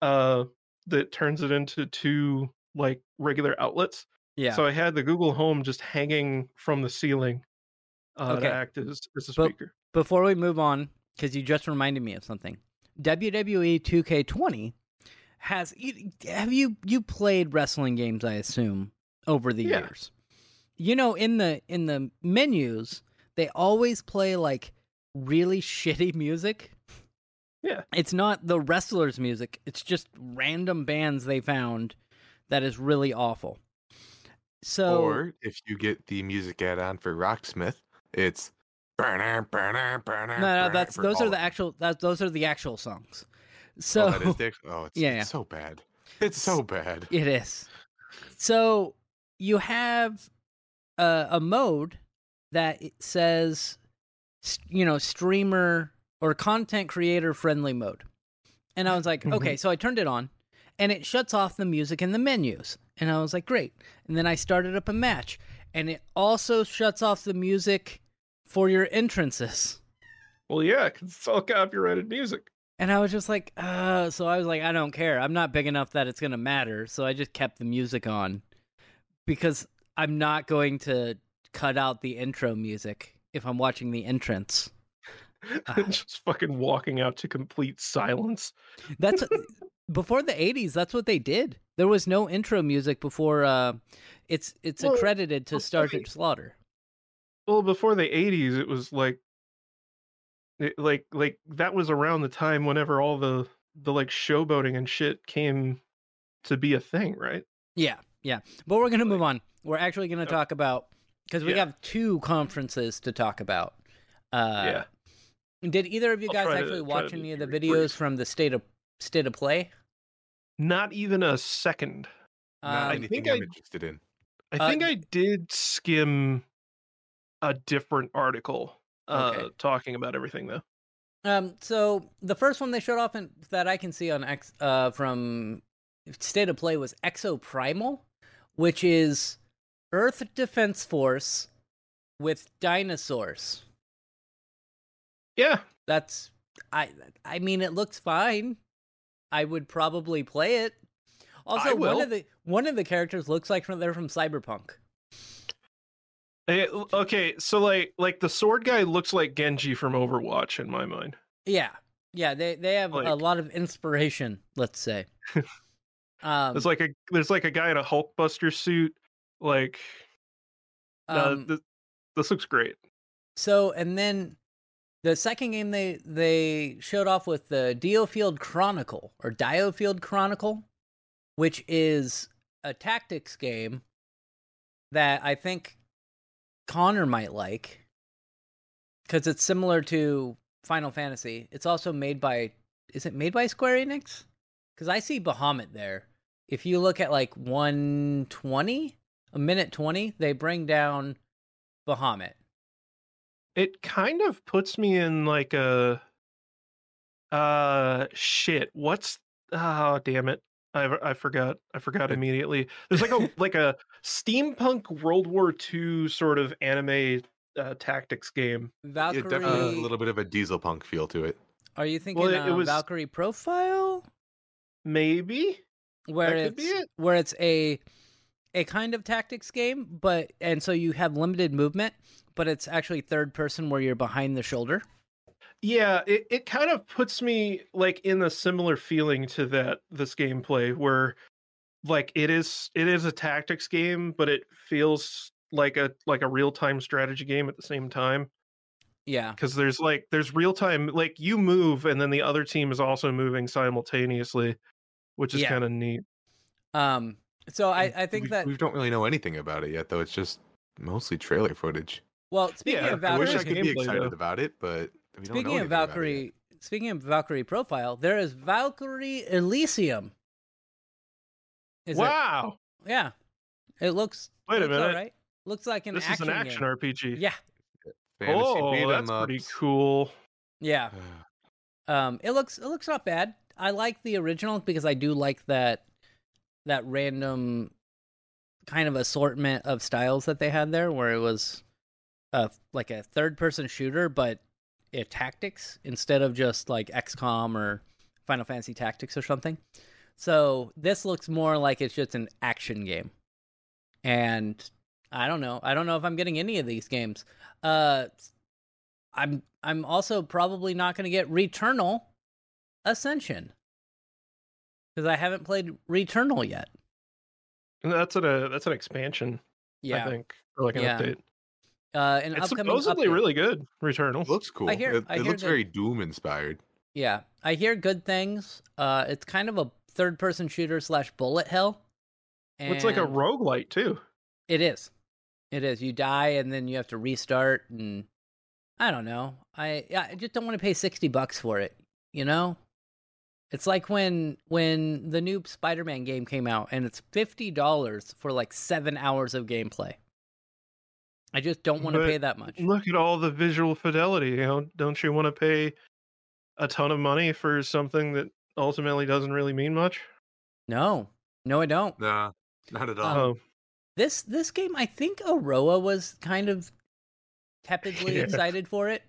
A: uh, that turns it into two like regular outlets.
B: Yeah.
A: So I had the Google Home just hanging from the ceiling, uh,
B: Okay.
A: to act as as a
B: But-
A: speaker.
B: Before we move on, because you just reminded me of something, WWE 2K20 has. you- Have you you played wrestling games? I assume over the
A: Yeah.
B: years. You know, in the in the menus, they always play like really shitty music.
A: Yeah.
B: It's not the wrestlers' music. It's just random bands they found that is really awful. So
D: Or if you get the music add-on for Rocksmith, it's no,
B: no, no, that's those are the actual that those are the actual songs. So
D: Oh, that is the, oh, it's,
B: Yeah,
D: it's
B: yeah.
D: so bad. It's so bad.
B: It is. So you have a, a mode that says, you know, streamer or content creator friendly mode. And I was like,
A: Mhm.
B: okay, so I turned it on and it shuts off the music in the menus. And I was like, great. And then I started up a match and it also shuts off the music for your entrances.
A: Well, yeah, 'cause it's all copyrighted music.
B: And I was just like, uh, so I was like, I don't care. I'm not big enough that it's going to matter. So I just kept the music on because I'm not going to cut out the intro music if I'm watching the entrance. Ah.
A: just fucking walking out to complete silence.
B: That's before the 80s. That's what they did. There was no intro music before. Uh, it's it's
A: Well,
B: accredited to Sergeant. Slaughter.
A: Well, before the '80s, it was like, it, like, like that was around the time whenever all the the like showboating and shit came to be a thing, right?
B: Yeah, yeah. But we're gonna move on. We're actually gonna
A: Yep.
B: talk about because we
A: Yeah.
B: have two conferences to talk about. Uh,
A: yeah.
B: Did either of you
A: I'll
B: guys
A: try to-
B: actually watch any of the videos
A: brief.
B: from the state of state of play?
A: Not even a second.
D: Not
B: Um,
D: anything
A: think
D: I'm
A: I-
D: interested in.
A: I
B: Uh,
A: think I did skim a different article uh
B: Okay.
A: talking about everything though.
B: Um, so the first one they showed off in, that I can see on X uh, from State of Play was Exoprimal, which is Earth Defense Force with dinosaurs.
A: Yeah,
B: That's I I mean it looks fine. I would probably play it. Also, one of the one of the characters looks like from they're from Cyberpunk.
A: Eh, okay, so like like the sword guy looks like Genji from Overwatch in my mind.
B: Yeah. Yeah, they they have a lot of inspiration, let's say. um,
A: There's like a there's like a guy in a Hulkbuster suit. Like uh,
B: um,
A: th- this looks great.
B: So and then the second game they they showed off with the Diofield Chronicle or Diofield Chronicle, which is a tactics game that I think Connor might like because it's similar to Final Fantasy. It's also made by is it made by Square Enix? Because I see Bahamut there. If you look at like 120, a minute 20, they bring down Bahamut.
A: it kind of puts me in like a uh shit. What's oh damn it. I I forgot. I forgot
D: It-
A: immediately. There's like a like a steampunk World War II sort of anime uh, tactics game.
B: Valkyrie.
D: Yeah, definitely a little bit of a diesel punk feel to it.
B: Are you thinking
A: it-
B: uh,
A: it was-
B: Valkyrie Profile?
A: Maybe
B: where
A: That could be
B: it's
A: it.
B: where it's a a kind of tactics game, but and so you have limited movement, but it's actually third person where you're behind the shoulder.
A: Yeah, it, it kind of puts me like in a similar feeling to that this gameplay where like it is it is a tactics game, but it feels like a like a real time strategy game at the same time.
B: Yeah.
A: Because there's like there's real time like you move and then the other team is also moving simultaneously, which is
B: Yeah.
A: kind of neat.
B: Um so I, I think
D: we,
B: that
D: we don't really know anything about it yet, though. It's just mostly trailer footage.
B: well speaking
A: Yeah,
B: of
D: I wish I could be excited
A: though.
D: about it, but we don't know
B: speaking
D: anything
B: of
D: about it.
B: Valkyrie speaking of Valkyrie profile, there is Valkyrie Elysium. Is it-
A: wow.
B: yeah. It looks
A: Wait a
B: looks
A: minute.
B: alright. Looks like an
A: this
B: action
A: is an action
B: game.
A: RPG.
B: Yeah.
D: Fantasy
A: oh,
D: beat 'em
A: that's pretty cool.
B: Yeah. Um, it looks it looks not bad. I like the original because I do like that that random kind of assortment of styles that they had there, where it was a like a third person shooter, but it tactics instead of just like XCOM or Final Fantasy Tactics or something. So this looks more like it's just an action game, and I don't know. I don't know if I'm getting any of these games. Uh, I'm I'm also probably not going to get Returnal Ascension because I haven't played Returnal yet.
A: And that's an a that's an expansion, yeah. I think, or like an
B: Yeah.
A: update.
B: Uh, an
A: It's
B: upcoming
A: supposedly
B: update.
A: really good. Returnal.
D: It looks cool.
B: I hear-
D: it
B: I
D: it
B: hear
D: looks
B: that-
D: very Doom inspired.
B: Yeah, I hear good things. Uh, it's kind of a third-person shooter slash bullet hell.
A: it's like a
B: and
A: roguelite too.
B: It is. It is. You die and then you have to restart, and I don't know. I I just don't want to pay sixty bucks for it. You know, it's like when when the new Spider-Man game came out, and it's fifty dollars for like seven hours of gameplay. I just don't want to pay that much.
A: Look at all the visual fidelity. You know, don't you want to pay a ton of money for something that ultimately doesn't really mean much?
B: No, no, I don't.
D: Nah, not at all.
B: Um, This this game, I think Aroah was kind of tepidly
A: Yeah.
B: excited for it.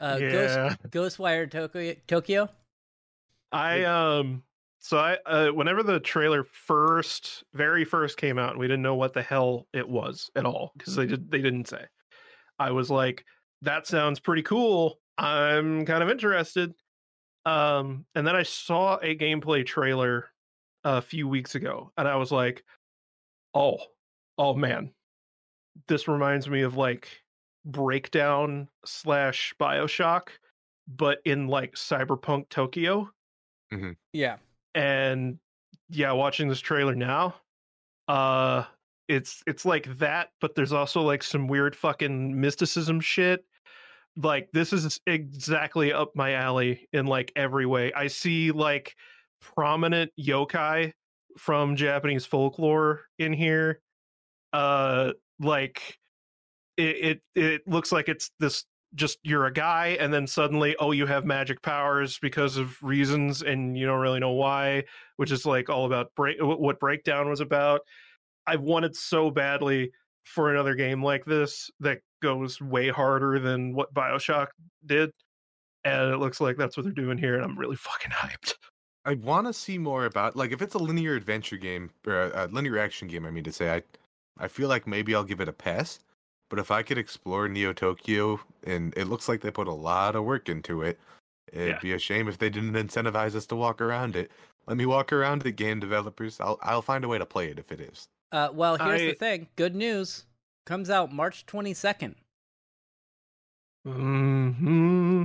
B: Uh,
A: Yeah.
B: Ghost Ghostwire Tokyo. Tokyo.
A: I um. So I uh, whenever the trailer first, very first came out, and we didn't know what the hell it was at all because they did they didn't say. I was like, that sounds pretty cool. I'm kind of interested. Um, and then I saw a gameplay trailer a few weeks ago, and I was like, oh, oh man, this reminds me of like breakdown slash Bioshock, but in like cyberpunk Tokyo
B: Yeah.
A: And yeah watching this trailer now uh it's it's like that but there's also like some weird fucking mysticism shit. Like this is exactly up my alley in like every way. I see like prominent yokai from japanese folklore in here uh like it it, it looks like it's this just you're a guy and then suddenly oh you have magic powers because of reasons and you don't really know why which is like all about break what breakdown was about i wanted so badly for another game like this that goes way harder than what bioshock did and it looks like that's what they're doing here and i'm really fucking hyped
D: I want to see more about like if it's a linear adventure game or a, a linear action game. I mean to say, I I feel like maybe I'll give it a pass. But if I could explore Neo Tokyo, and it looks like they put a lot of work into it, it'd
A: Yeah.
D: be a shame if they didn't incentivize us to walk around it. Let me walk around it, game developers. I'll I'll find a way to play it if it is.
B: Uh, well, here's the thing. Good news. Comes out March 22nd.
A: hmm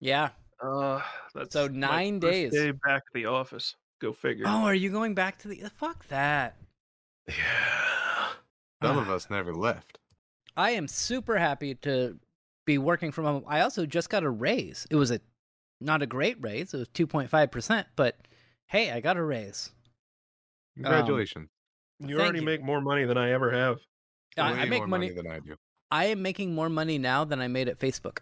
B: Yeah.
A: uh that's
B: So
A: my
B: nine
A: first
B: days.
A: day back at the office go figure
B: Oh, are you going back to the? Fuck that.
A: yeah
D: Some of us never left.
B: I am super happy to be working from home. I also just got a raise. It was a not a great raise. It was 2.5%, but hey, I got a raise.
D: Um, Congratulations.
A: Uh,
B: you
A: already
B: you.
A: make more money than i ever have
B: I, I make
D: more
B: money.
D: than I do.
B: I am making more money now than I made at Facebook.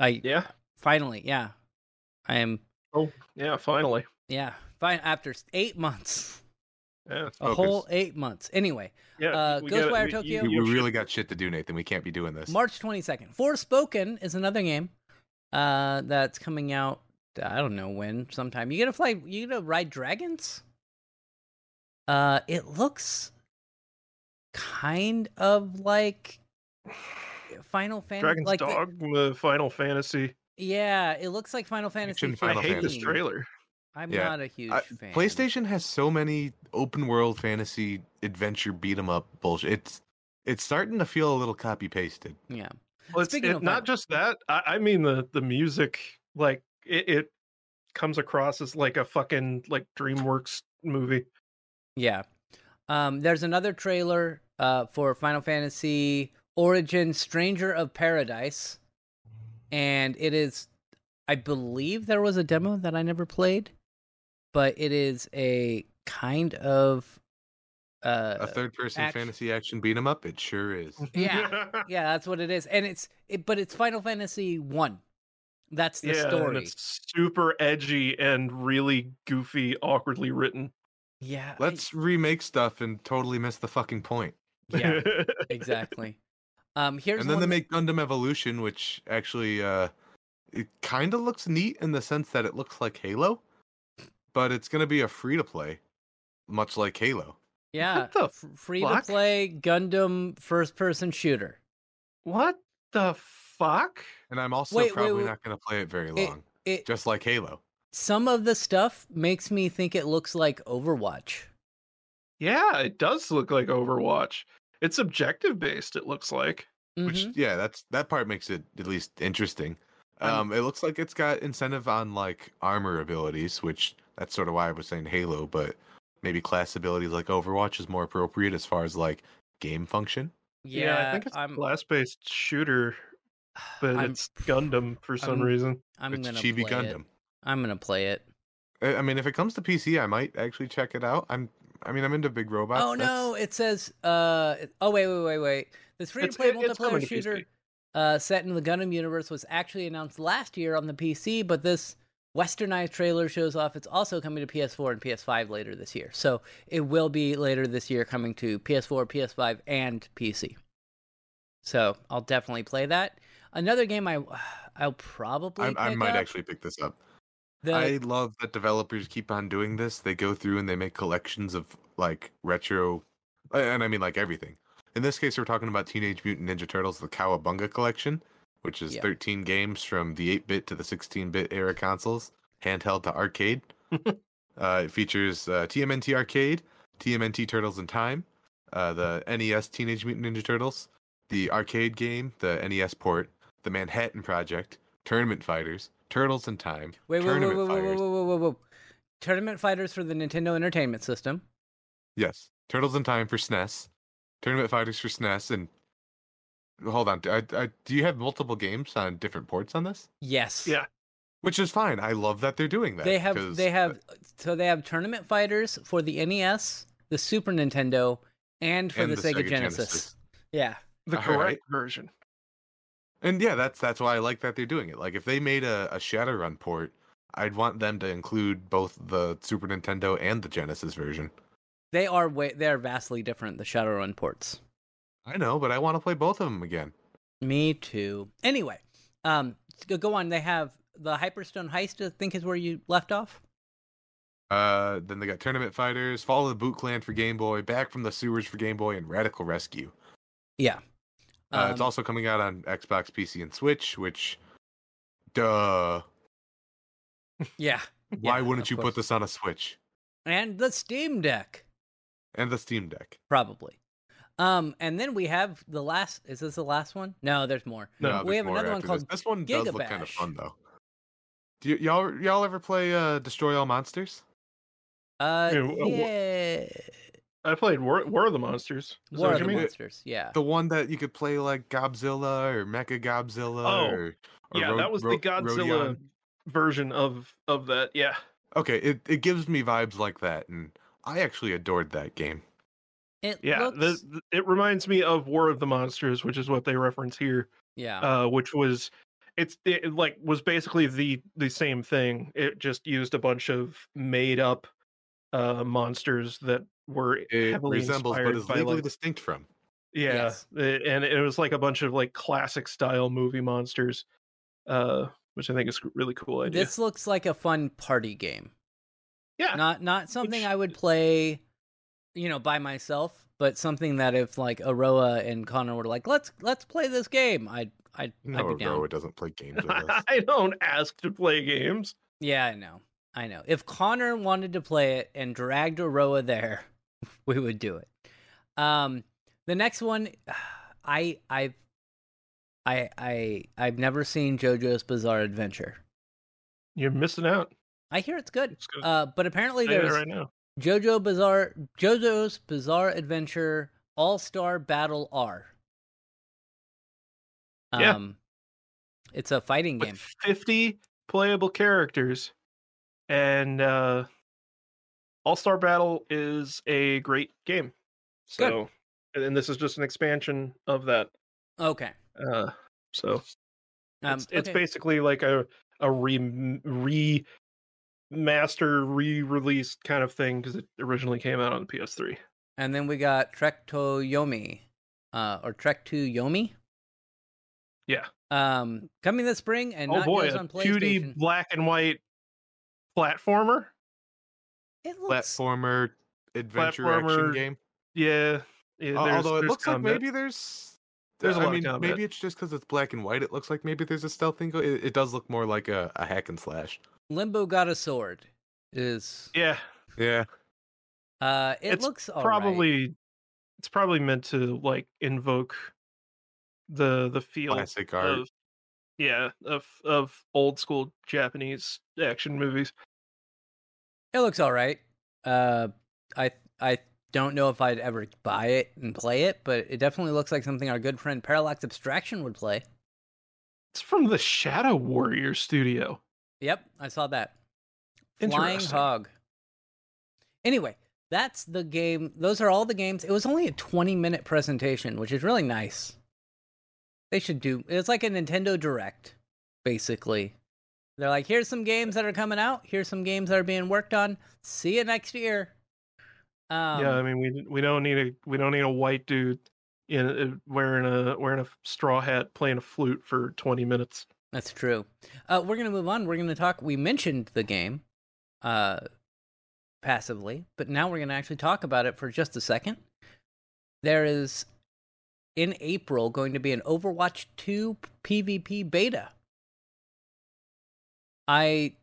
B: I
A: Yeah.
B: finally, yeah, I am.
A: Oh, yeah. Finally.
B: Yeah, fine. After eight months,
A: Yeah.
B: a whole eight months. Anyway,
A: Yeah.
B: Uh,
A: we get it.
B: Ghostwire Tokyo?
D: We,
A: you-
D: we really got shit to do, Nathan. We can't be doing this.
B: March twenty second. Forspoken is another game uh, that's coming out. I don't know when. Sometime you get to fly. You get to ride dragons. Uh, it looks kind of like Final Fantasy.
A: Dragon's
B: like the-
A: Final Fantasy.
B: yeah, it looks like Final Fantasy.
D: Final
A: I hate this trailer.
B: I'm
D: Yeah.
B: not a huge
D: I-
B: fan.
D: PlayStation has so many open world fantasy adventure beat 'em up bullshit. It's it's starting to feel a little copy pasted.
B: Yeah.
A: Well, it's
B: Speaking
A: it,
B: of
A: not
B: Final-
A: just that. I, I mean the the music, like it, it comes across as like a fucking like DreamWorks movie.
B: Yeah. Um, there's another trailer uh, for Final Fantasy Origin Stranger of Paradise. And it is, I believe there was a demo that I never played, but it is a kind of. Uh,
D: a third person
B: action-
D: fantasy action beat 'em up. It sure is.
B: Yeah. yeah, that's what it is. And it's, it, but it's Final Fantasy 1. That's the
A: yeah, and
B: story.
A: it's super edgy and really goofy, awkwardly written.
B: Yeah.
D: Let's remake stuff and totally miss the fucking point.
B: yeah, exactly. Um, here's
D: and then they
B: that-
D: make Gundam Evolution, which actually uh it kind of looks neat in the sense that it looks like Halo, but it's gonna be a free to play, much like Halo.
B: Yeah,
A: the
B: f- free to play Gundam first person shooter.
A: what the fuck?
D: And I'm also
B: Wait, wait,
D: probably
B: wait.
D: not gonna play it very long,
B: It
D: just like Halo.
B: some of the stuff makes me think it looks like Overwatch.
A: Yeah, it does look like Overwatch. It's objective based. It looks like.
D: Which
B: Mhm.
D: yeah, that's that part makes it at least interesting.
A: I'm-
D: Um, it looks like it's got incentive on like armor abilities, which that's sort of why I was saying Halo, but maybe class abilities like Overwatch is more appropriate as far as like game function.
B: yeah,
A: I think it's a
B: I'm.
A: class based shooter, but
B: I'm
A: it's Gundam for some
B: I'm-
A: reason.
B: I'm
D: it's
B: gonna
D: Chibi
B: play
D: Gundam.
B: it. I'm gonna play it.
D: I I mean, if it comes to PC, I might actually check it out. I'm, I mean, I'm into big robots.
B: oh no! It says. Uh. Oh wait, wait, wait, wait. This free to
A: It's-
B: play
A: it's
B: multiplayer
A: coming
B: shooter. Uh, set in the Gundam universe was actually announced last year on the PC, but this westernized trailer shows off it's also coming to PS4 and PS5 later this year. So it will be later this year coming to PS4, PS5, and PC. So I'll definitely play that. Another game I I'll probably
D: I, I might
B: up,
D: actually pick this up.
B: the
D: I love that developers keep on doing this. They go through and they make collections of like retro, and I mean like everything. In this case, we're talking about Teenage Mutant Ninja Turtles: The Cowabunga Collection, which is
B: Yeah. 13
D: 13 games from the 8-bit to the 16-bit era consoles, handheld to arcade. uh, it features uh, TMNT Arcade, TMNT Turtles in Time, uh, the NES Teenage Mutant Ninja Turtles, the arcade game, the NES port, the Manhattan Project, Tournament Fighters, Turtles in Time,
B: wait, wait, wait, wait,
D: Tournament
B: wait, wait,
D: Fighters.
B: wait, wait, wait, wait. Tournament Fighters for the Nintendo Entertainment System.
D: Yes, Turtles in Time for SNES, Tournament Fighters for SNES, and hold on, I, I, do you have multiple games on different ports on this?
B: Yes.
A: Yeah.
D: Which is fine. I love that they're doing that.
B: they have
D: 'cause,
B: they have so they have tournament fighters for the NES, the Super Nintendo, and for
D: and
B: the, Sega, Genesis. Yeah.
A: The
D: All
A: correct
D: right.
A: version.
D: And yeah, that's that's why I like that they're doing it. Like if they made a, a Shadowrun port, I'd want them to include both the Super Nintendo and the Genesis version.
B: They are way they are vastly different, the Shadowrun ports.
D: I know, but I want to play both of them again.
B: Me too. Anyway, um go- on. They have the Hyperstone Heist, I think is where you left off.
D: Uh, then they got Tournament Fighters, Follow the Boot Clan for Game Boy, Back from the Sewers for Game Boy, and Radical Rescue.
B: Yeah.
D: Uh, it's
B: Um,
D: also coming out on Xbox, PC, and Switch. Which, duh,
B: Yeah.
D: why
B: Yeah,
D: wouldn't you
B: course.
D: put this on a Switch
B: And the Steam Deck,
D: and the Steam Deck?
B: probably. Um, and then we have the last is this the last one? No, there's more.
A: No,
B: we
D: there's
B: have
D: more
B: another one called
D: this. This one does look kind of fun though. Do y- y'all y'all ever play uh, Destroy All Monsters?
B: Uh
A: Yeah, wh- wh-
B: yeah.
A: I played War, War of the Monsters. Is
B: War of the
A: mean?
B: Monsters, yeah.
D: The one that you could play like Godzilla or Mecha Godzilla.
A: Oh,
D: or, or
A: yeah,
D: Ro-
A: that was
D: Ro-
A: the Godzilla
D: Rodeon.
A: version of of that. Yeah.
D: Okay, it, it gives me vibes like that, and I actually adored that game.
B: It
A: Yeah,
B: looks,
A: the, the- it reminds me of War of the Monsters, which is what they reference here.
B: yeah.
A: uh, which was it's it, like was basically the the same thing. It just used a bunch of made up uh monsters that were
D: It
A: heavily
D: resembles, but is
A: by
D: legally
A: like
D: distinct from.
A: yeah,
B: Yes.
A: uh, and it was like a bunch of like classic style movie monsters, uh, which I think is a really cool idea.
B: This looks like a fun party game.
A: Yeah,
B: Not not something
A: Which-
B: I would play, you know, by myself, but something that if like Aroah and Connor were like, let's let's play this game, I'd I'd
D: No,
B: I'd be down.
D: Aroah doesn't play games with us.
A: I don't ask to play games.
B: Yeah, I know. I know. If Connor wanted to play it and dragged Aroah there, we would do it. Um the next one I I've I I I've never seen JoJo's Bizarre Adventure.
A: You're missing out.
B: I hear it's good.
A: It's good.
B: Uh but apparently there's
A: right now.
B: JoJo Bizarre JoJo's Bizarre Adventure All-Star Battle R.
A: Yeah.
B: Um it's a fighting
A: With
B: game.
A: 50 playable characters, and uh, All Star Battle is a great game.
B: Good.
A: So, and this is just an expansion of that.
B: Okay.
A: Uh, so
B: Um
A: it's, it's
B: okay.
A: basically like a a re re master re release kind of thing because it originally came out on the PS3.
B: And then we got Trek to Yomi, uh, or Trek to Yomi.
A: Yeah.
B: Um, coming this spring and
A: oh
B: not
A: boy, a
B: on
A: 2D black and white platformer.
B: It looks.
D: Platformer adventure action game.
A: Yeah. yeah
D: Al- Although it
A: there's
D: looks like maybe there's
A: There's a
D: I
A: lot of
D: mean,
A: combat.
D: maybe it's just because it's black and white. It looks like maybe there's a stealth thing. It, it does look more like a, a hack and slash.
B: Limbo got a sword. Is
A: Yeah,
D: Yeah,
B: uh, it
A: It's
B: looks all right.
A: probably it's probably meant to like invoke the the feel
D: classic art.
A: of yeah of of old school Japanese action movies.
B: It looks all right. Uh, I I don't know if I'd ever buy it and play it, but it definitely looks like something our good friend Parallax Abstraction would play.
A: It's from the Shadow Warrior studio.
B: Yep, I saw that. Flying Hog. Anyway, that's the game. Those are all the games. It was only a 20 minute presentation, which is really nice. They should do it's like a Nintendo Direct, basically. They're like, here's some games that are coming out, here's some games that are being worked on. See you next year. Um,
A: yeah, I mean we we don't need a we don't need a white dude in uh, wearing a wearing a straw hat playing a flute for 20 minutes.
B: That's true. Uh, we're gonna move on. We're gonna talk. We mentioned the game, uh, passively, but now we're gonna actually talk about it for just a second. There is, in April, going to be an Overwatch 2 PvP beta. I,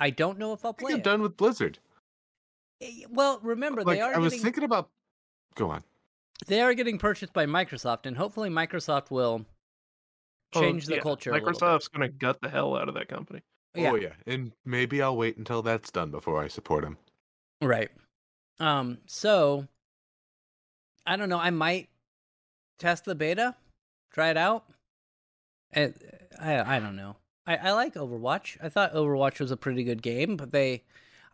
B: I don't know if I'll play
D: I'm
B: it.
D: done with Blizzard.
B: Eh, Well, remember
D: Like
B: they are
D: I was
B: getting
D: thinking about. Go on.
B: they are getting purchased by Microsoft, and hopefully Microsoft will
A: Oh,
B: change the
A: yeah,
B: culture. a little bit.
A: Microsoft's going to gut the hell out of that company.
B: Yeah.
D: Oh yeah, and maybe I'll wait until that's done before I support him.
B: Right. Um, so I don't know, I might test the beta, try it out. It, I I don't know. I, I like Overwatch. I thought Overwatch was a pretty good game, but they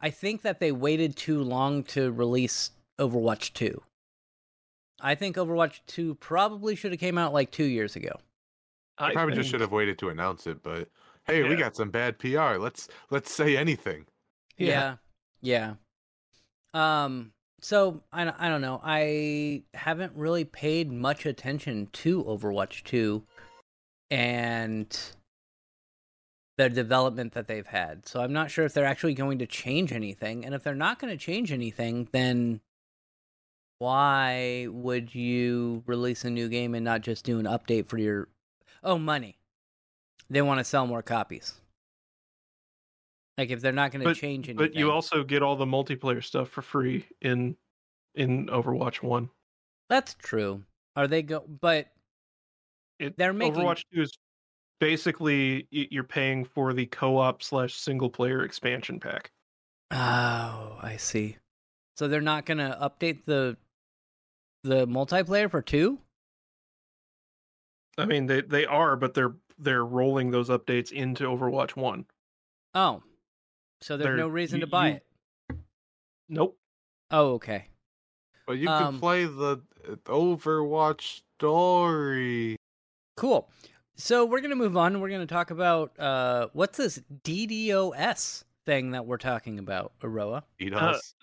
B: I think that they waited too long to release Overwatch 2. I think Overwatch 2 probably should have came out like 2 years ago.
D: I
A: I
D: probably just should have waited to announce it, but hey, we got some bad PR. Let's let's say anything.
B: Yeah. Yeah. Um so I I don't know. I haven't really paid much attention to Overwatch 2 and the development that they've had. So I'm not sure if they're actually going to change anything. And if they're not going to change anything, then why would you release a new game and not just do an update for your Oh, money. They want to sell more copies. Like if they're not going to change anything.
A: But you also get all the multiplayer stuff for free in in Overwatch 1.
B: That's true. Are they go? But
A: It,
B: They're making-
A: Overwatch 2 is basically you're paying for the co-op slash single player expansion pack.
B: oh, I see. So they're not going to update the the multiplayer for two.
A: I mean, they they are, but they're they're rolling those updates into Overwatch 1.
B: Oh, so there's
A: They're-
B: no reason
A: you-
B: to buy
A: you-
B: it.
A: Nope.
B: Oh, okay.
D: But you
B: Um,
D: can play the uh, Overwatch story.
B: Cool. So we're gonna move on. We're gonna talk about uh, what's this DDoS thing that we're talking about, Aroah?
D: DDoS.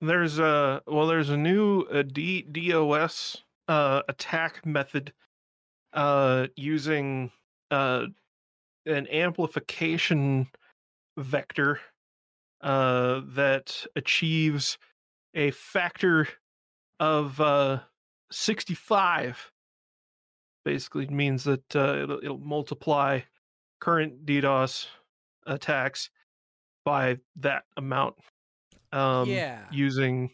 A: There's a well, there's a new uh, D, DOS uh, attack method uh, using uh, an amplification vector uh, that achieves a factor of uh, 65. Basically, means that uh, it'll, it'll multiply current DDoS attacks by that amount. Um,
B: yeah.
A: using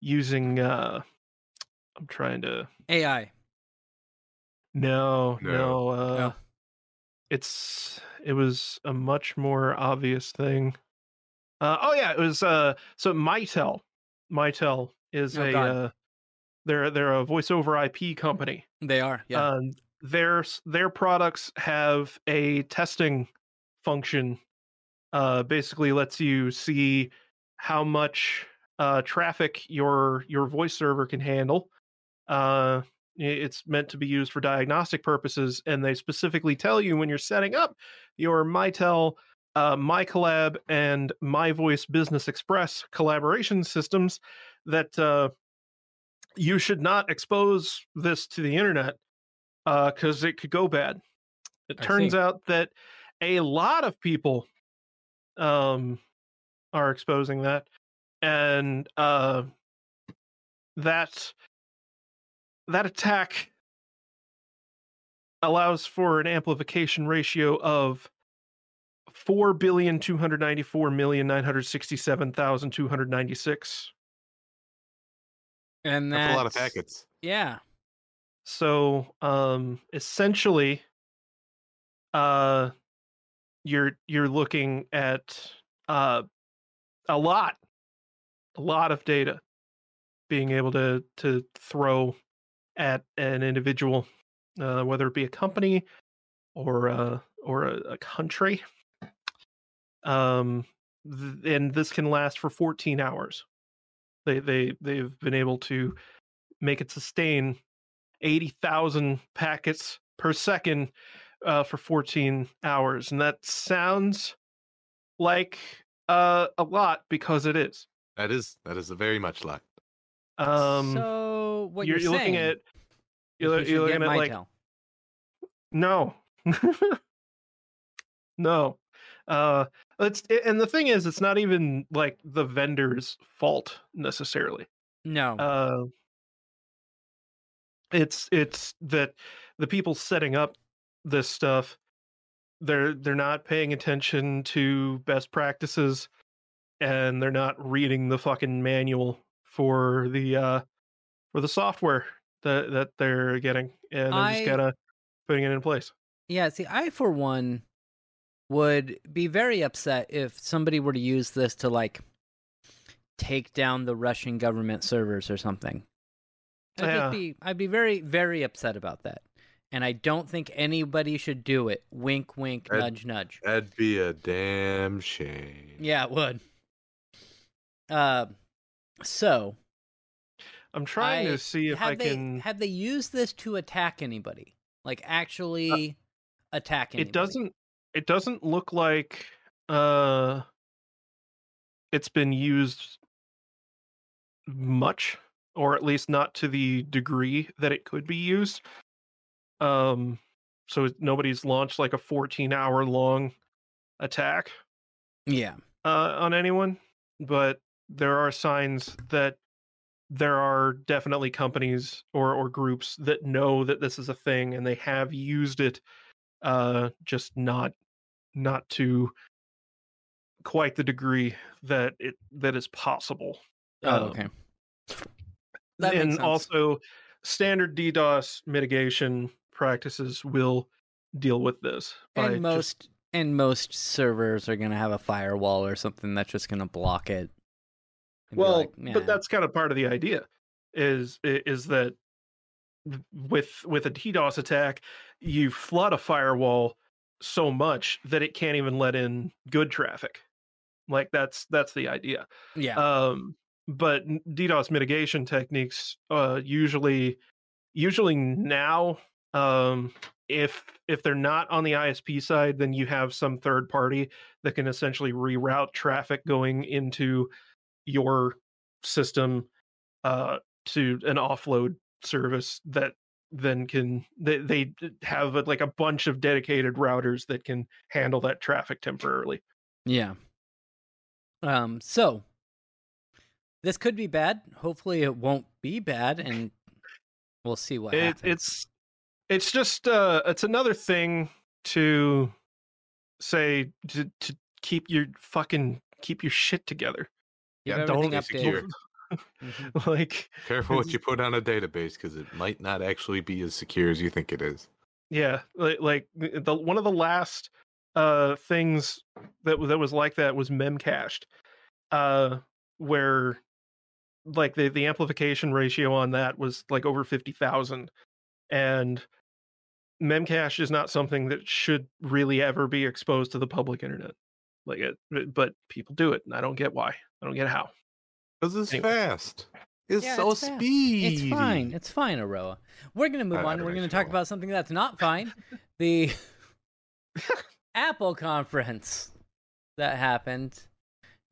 A: using uh I'm trying to
B: AI.
A: No
D: No.
A: no, uh it's it was a much more obvious thing. Uh oh yeah, it was uh so Mitel. Mitel is
B: Oh,
A: a uh they're they're a voice over IP company.
B: They are. Yeah.
A: Um, their their products have a testing function. Uh, basically, lets you see how much uh, traffic your your voice server can handle. Uh, it's meant to be used for diagnostic purposes, and they specifically tell you when you're setting up your Mitel, uh, MiCollab, and MiVoice Business Express collaboration systems that uh, you should not expose this to the internet because it could go bad. It
B: I
A: turns
B: see.
A: out that a lot of people um, are exposing that, and uh, that that attack allows for an amplification ratio of four billion two hundred ninety four million nine hundred sixty seven thousand two hundred ninety six.
B: and
D: That's a lot of packets.
B: Yeah.
A: So um essentially uh you're you're looking at uh a lot a lot of data being able to to throw at an individual uh whether it be a company or uh or a, a country um th- and this can last for 14 hours they they they've been able to make it sustain 80,000 packets per second uh, for 14 hours. And that sounds like uh, a lot because it is.
D: That is that is a very much lot.
A: Um,
B: so what
A: you're,
B: you're,
A: you're looking at you're, you're looking at like no, no. Uh, it's and the thing is, it's not even like the vendor's fault necessarily.
B: no.
A: uh it's it's that the people setting up this stuff they're they're not paying attention to best practices and they're not reading the fucking manual for the uh for the software that that they're getting and they're
B: I-
A: just kind of putting it in place
B: Yeah, see, I for one would be very upset if somebody were to use this to like take down the Russian government servers or something. I'd
A: Yeah.
B: just be I'd be very very upset about that. And I don't think anybody should do it. Wink wink
D: I'd-
B: nudge nudge.
D: That'd be a damn shame.
B: Yeah, it would. Uh so
A: i'm trying
B: I-
A: to see if
B: have
A: i
B: they
A: can
B: have they used this to attack anybody? Like actually attack anybody?
A: it doesn't it doesn't look like uh it's been used much or at least not to the degree that it could be used um so nobody's launched like a 14 hour long attack
B: Yeah.
A: uh, on anyone, but there are signs that there are definitely companies or or groups that know that this is a thing and they have used it, uh, just not not to quite the degree that it that is possible.
B: Oh,
A: Um,
B: okay. That makes
A: and also, standard DDoS mitigation practices will deal with this. by
B: and
A: just-
B: most and most servers are gonna have a firewall or something that's just gonna block it.
A: Well
B: like,
A: but that's kind of part of the idea is is that with with a DDoS attack you flood a firewall so much that it can't even let in good traffic. Like that's that's the idea.
B: Yeah,
A: um but DDoS mitigation techniques uh, usually usually now um, if if they're not on the ISP side, then you have some third party that can essentially reroute traffic going into your system uh, to an offload service that then can they, they have like a bunch of dedicated routers that can handle that traffic temporarily.
B: Yeah. Um. So this could be bad. Hopefully, it won't be bad, and we'll see what
A: It,
B: happens.
A: it's it's just uh it's another thing to say to to keep your fucking keep your shit together.
B: Keep
D: yeah,
B: updated.
D: secure.
B: Mhm.
A: like
D: Careful what you put on a database because it might not actually be as secure as you think it is.
A: yeah, like, like the one of the last uh things that that was like that was memcached. Uh where like the the amplification ratio on that was like over 50,000 and memcache is not something that should really ever be exposed to the public internet. Like it it- but people do it and I don't get why. I don't get how.
D: Because it's
A: Anyway.
D: fast. It's
B: Yeah,
D: so
B: it's
D: speedy.
B: It's fine. It's fine, Aroah. We're gonna move
D: I- I
B: on. We're gonna talk about something that's not fine. The Apple conference that happened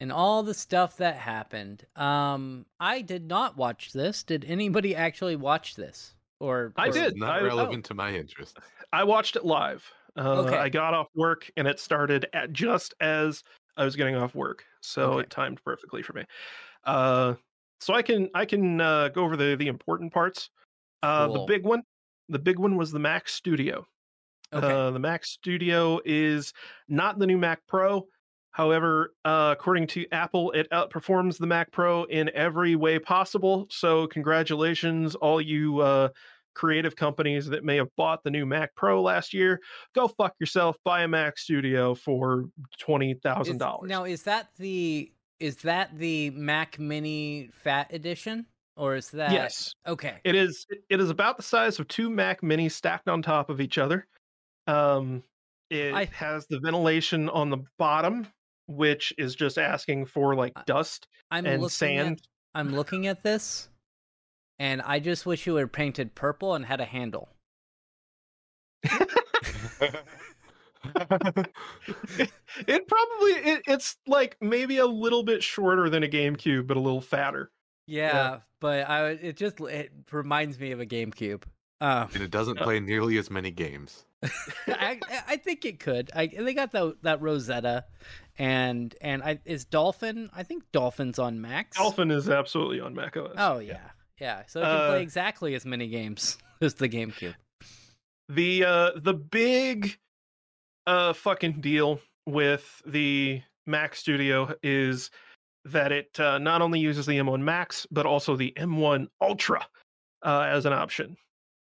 B: and all the stuff that happened. Um, I did not watch this. Did anybody actually watch this? Or
A: I
B: or-
A: did.
D: Not
A: I-
D: relevant to my interest.
A: I watched it live. Uh,
B: Okay.
A: I got off work and it started at just as I was getting off work, so
B: Okay.
A: it timed perfectly for me. Uh, so I can I can uh, go over the the important parts. Uh,
B: Cool.
A: The big one, the big one was the Mac Studio.
B: Okay.
A: Uh, the Mac Studio is not the new Mac Pro. However, uh, according to Apple, it outperforms the Mac Pro in every way possible. So, congratulations, all you uh, creative companies that may have bought the new Mac Pro last year. Go fuck yourself. Buy a Mac Studio for twenty thousand dollars.
B: Now, is that the is that the Mac Mini Fat Edition, or is that
A: yes,
B: Okay.
A: it is. It is about the size of two Mac Minis stacked on top of each other. Um, it
B: I-
A: has the ventilation on the bottom, which is just asking for like dust
B: I'm
A: and sand.
B: At, I'm looking at this, and I just wish you were painted purple and had a handle.
A: it probably it, it's like maybe a little bit shorter than a GameCube, but a little fatter.
B: Yeah, but I it just it reminds me of a GameCube. Um,
D: and it doesn't
A: Uh,
D: play nearly as many games.
B: I I think it could. I they got that that Rosetta, and and I is Dolphin. I think Dolphin's on Max.
A: Dolphin is absolutely on Mac OS.
B: Oh yeah, yeah. So it can
A: Uh,
B: play exactly as many games as the GameCube.
A: the uh the big uh fucking deal with the Mac Studio is that it uh, not only uses the M1 Max but also the M1 Ultra uh, as an option.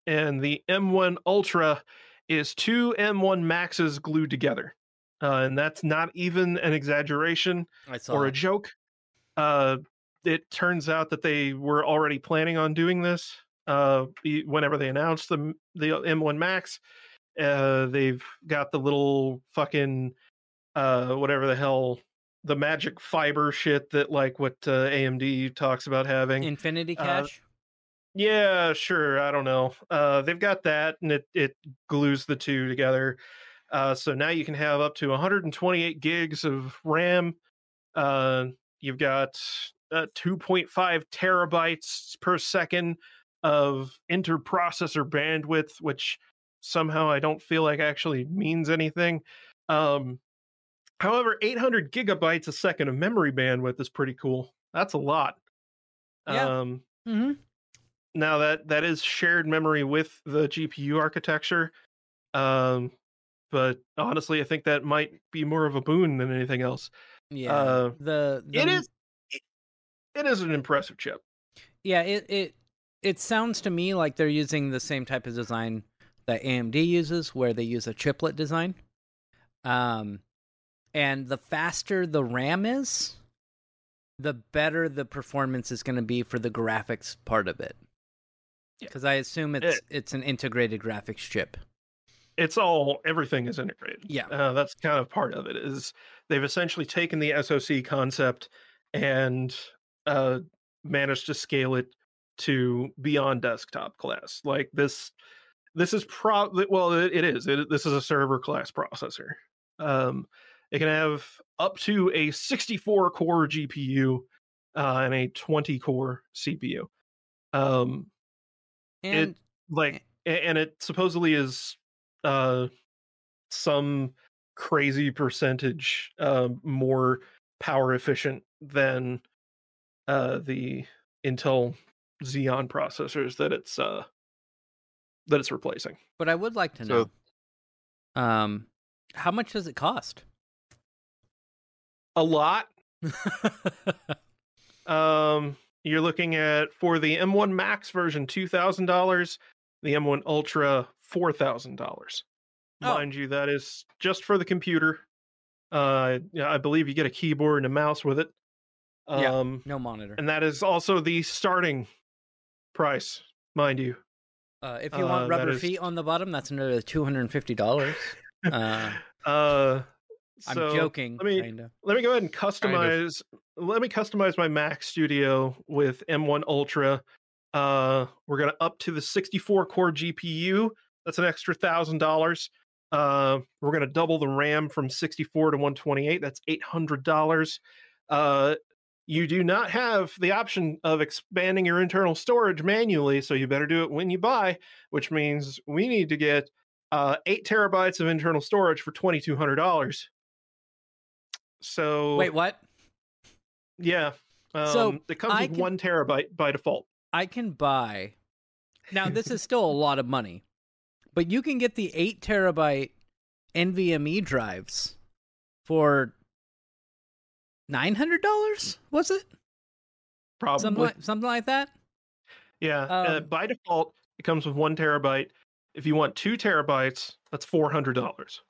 A: And the M1 Ultra is two M1 Maxes glued together. Uh, and that's not even an exaggeration or a joke. Uh, it turns out that they were already planning on doing this. Uh, whenever they announced the the M1 Max, uh, they've got the little fucking uh, whatever the hell the magic fiber shit that like what uh, AMD talks about having.
B: Infinity
A: uh,
B: Cache.
A: Yeah, sure. I don't know. Uh, they've got that, and it it glues the two together. Uh, so now you can have up to 128 gigs of RAM. Uh, you've got uh, 2.5 terabytes per second of interprocessor bandwidth, which somehow I don't feel like actually means anything. Um, however, 800 gigabytes a second of memory bandwidth is pretty cool. That's a lot.
B: Yeah.
A: Um,
B: mm-hmm.
A: now that that is shared memory with the GPU architecture. Um, but honestly, I think that might be more of a boon than anything else.
B: Yeah.
A: uh,
B: the, the
A: It is. It, it is an impressive chip.
B: Yeah, it it it sounds to me like they're using the same type of design that AMD uses, where they use a chiplet design. Um, and the faster the RAM is, the better the performance is going to be for the graphics part of it.
A: Yeah.
B: Because I assume it's it's an integrated graphics chip.
A: It's all everything is integrated.
B: Yeah.
A: uh, that's kind of part of it. Is they've essentially taken the SoC concept and uh, managed to scale it to beyond desktop class. Like this, this is probably well, it, it is. It, this is a server class processor. Um, it can have up to a 64 core GPU uh, and a 20 core CPU. Um,
B: And
A: like, and it supposedly is uh, some crazy percentage uh, more power efficient than uh, the Intel Xeon processors that it's uh, that it's replacing.
B: but I would like to know,
D: So-
B: um, how much does it cost?
A: A lot. Um, you're looking at for the M1 Max version two thousand dollars, the M1 Ultra four thousand dollars.
B: Oh.
A: Mind you, that is just for the computer. Uh, I believe you get a keyboard and a mouse with it.
B: Yeah.
A: Um,
B: no monitor.
A: and that is also the starting price, mind you.
B: Uh, if you
A: uh,
B: want
A: that
B: rubber
A: is-
B: feet on the bottom, that's another two hundred and fifty dollars. Uh,
A: uh,
B: I'm
A: so
B: joking.
A: let me-
B: kinda.
A: let me go ahead and
D: Kind
A: customize let me customize my mac studio with m1 ultra uh we're gonna up to the 64 core gpu that's an extra thousand dollars uh we're gonna double the ram from 64 to 128 that's eight hundred dollars uh you do not have the option of expanding your internal storage manually so you better do it when you buy which means we need to get uh, eight terabytes of internal storage for twenty two hundred dollars. So
B: Wait, what?
A: yeah, um,
B: So,
A: it comes
B: I
A: with
B: can-
A: one terabyte by default.
B: I can buy. Now this is still a lot of money, but you can get the eight terabyte NVMe drives for nine hundred dollars. Was it
A: Probably,
B: something like something like that?
A: yeah. uh,
B: um,
A: by default, it comes with one terabyte. If you want two terabytes, that's four hundred dollars.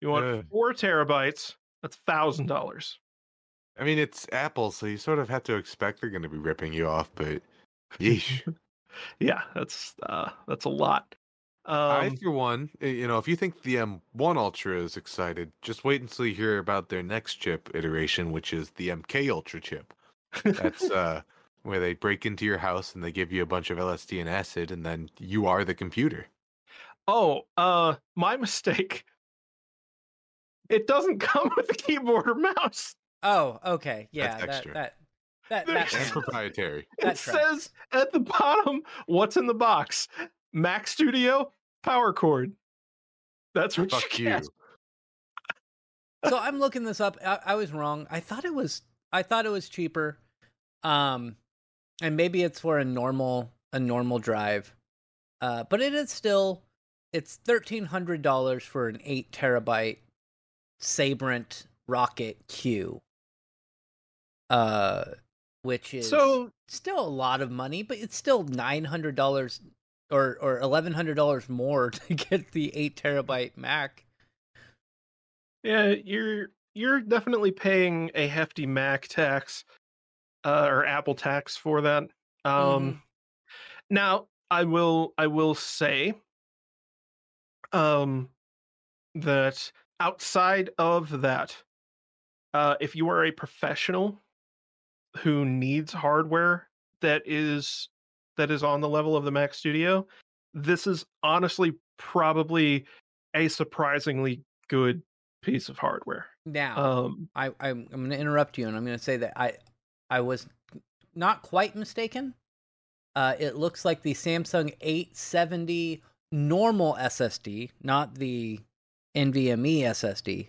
A: You want
D: Ugh.
A: four terabytes, that's thousand dollars.
D: I mean, it's Apple, so you sort of have to expect they're going to be ripping you off, but yeesh.
A: Yeah, that's uh, that's a lot.
D: I,
A: Um,
D: for one, uh, you know, if you think the M1 Ultra is excited, just wait until you hear about their next chip iteration, which is the MK Ultra chip. That's uh, where they break into your house and they give you a bunch of LSD and acid, and then you are the computer.
A: Oh, uh, my mistake. It doesn't come with a keyboard or mouse.
B: Oh, okay, yeah,
D: That's
B: that
D: extra.
B: that that,
A: There's-
B: that
D: And proprietary.
A: It
B: tracks.
A: says at the bottom what's in the box. Mac Studio power cord. That's what
D: Fuck
A: you
D: you.
B: so I'm looking this up. I, I was wrong. I thought it was I thought it was cheaper. Um and maybe it's for a normal a normal drive. Uh but it is still it's thirteen hundred dollars for an eight terabyte Sabrent Rocket Q. Uh which is
A: So
B: still a lot of money, but it's still nine hundred dollars or or eleven hundred dollars more to get the eight terabyte Mac.
A: yeah, you're you're definitely paying a hefty Mac tax uh, or Apple tax for that. Um, Now, I will I will say um, that outside of that, uh, if you are a professional who needs hardware that is that is on the level of the Mac Studio, this is honestly probably a surprisingly good piece of hardware.
B: Now,
A: Um,
B: I, I'm, I'm going to interrupt you, and I'm going to say that I I was not quite mistaken. Uh, it looks like the Samsung 870 normal SSD, not the NVMe SSD.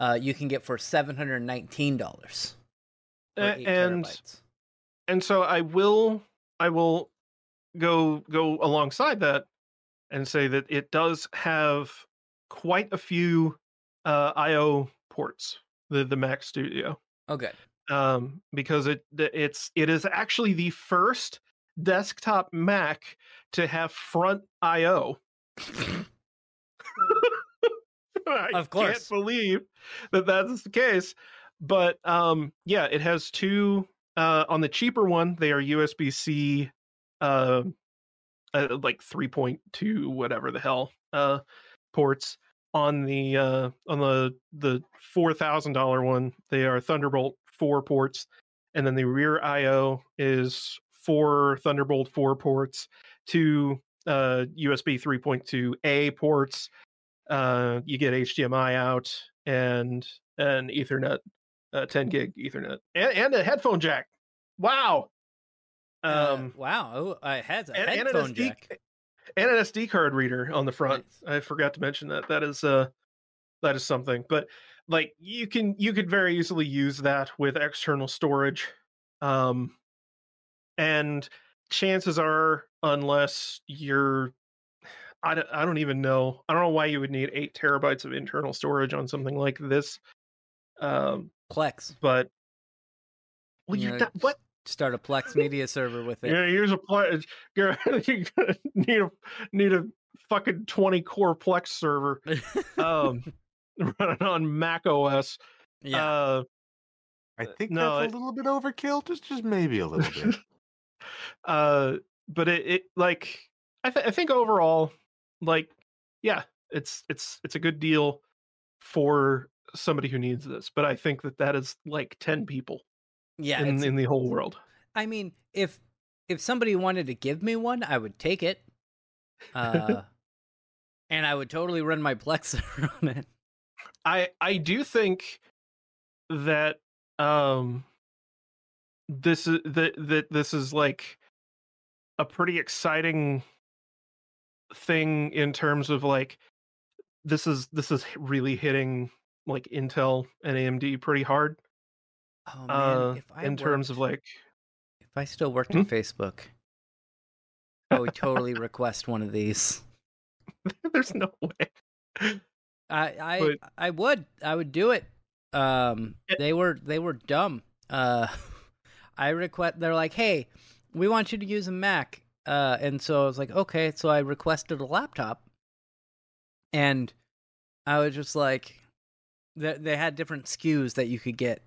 B: Uh, you can get for seven hundred nineteen dollars.
A: and and so I will I will go go alongside that and say that it does have quite a few uh, I/O ports. The the Mac Studio,
B: Okay.
A: um, because it it's it is actually the first desktop Mac to have front I/O. I
B: Of course.
A: can't believe that that's the case. But um, yeah, it has two. Uh, on the cheaper one, they are USB C, uh, uh, like three point two, whatever the hell, uh, ports. On the uh, on the the four thousand dollar one, they are Thunderbolt four ports, and then the rear I/O is four Thunderbolt four ports, two uh, USB 3.2A ports. Uh, you get HDMI out and an Ethernet, uh, 10 gig Ethernet, and, and a headphone jack. Wow.
B: Uh,
A: Um,
B: wow, oh, I had a
A: and, and an
B: headphone
A: SD
B: jack.
A: and an SD card reader on the front.
B: Nice.
A: I forgot to mention that. That is uh that is something. But like you can you could very easily use that with external storage. Um and chances are unless you're I don't, I don't even know. I don't know why you would need 8 terabytes of internal storage on something like this. Um
B: Plex.
A: but well,
B: You
A: you
B: know,
A: what
B: Start a Plex media server with it.
A: Yeah, use a Plex. You're you need a need a fucking twenty core Plex server um, running on Mac OS.
B: yeah.
A: Uh,
D: I think
A: no,
D: that's
A: it-
D: a little bit overkill. Just, just maybe a little bit.
A: uh, but it, it like I, th- I think overall, like yeah, it's it's it's a good deal for somebody who needs this. But I think that that is like ten people
B: yeah.
A: in in the whole world.
B: I mean, if if somebody wanted to give me one, I would take it. Uh, and I would totally run my Plex server on it.
A: I I do think that um this is that that this is like a pretty exciting thing in terms of like this is this is really hitting like Intel and AMD pretty hard
B: Oh man,
A: uh
B: if I
A: in terms of like
B: if I still worked
A: Hmm?
B: at Facebook, I would totally request one of these.
A: there's no way
B: I I
A: But-
B: I would I would do it. Um,
A: Yeah.
B: they were they were dumb. Uh, I request. They're like, hey, we want you to use a Mac. Uh, and so I was like, okay. So I requested a laptop, and I was just like, they they had different SKUs that you could get,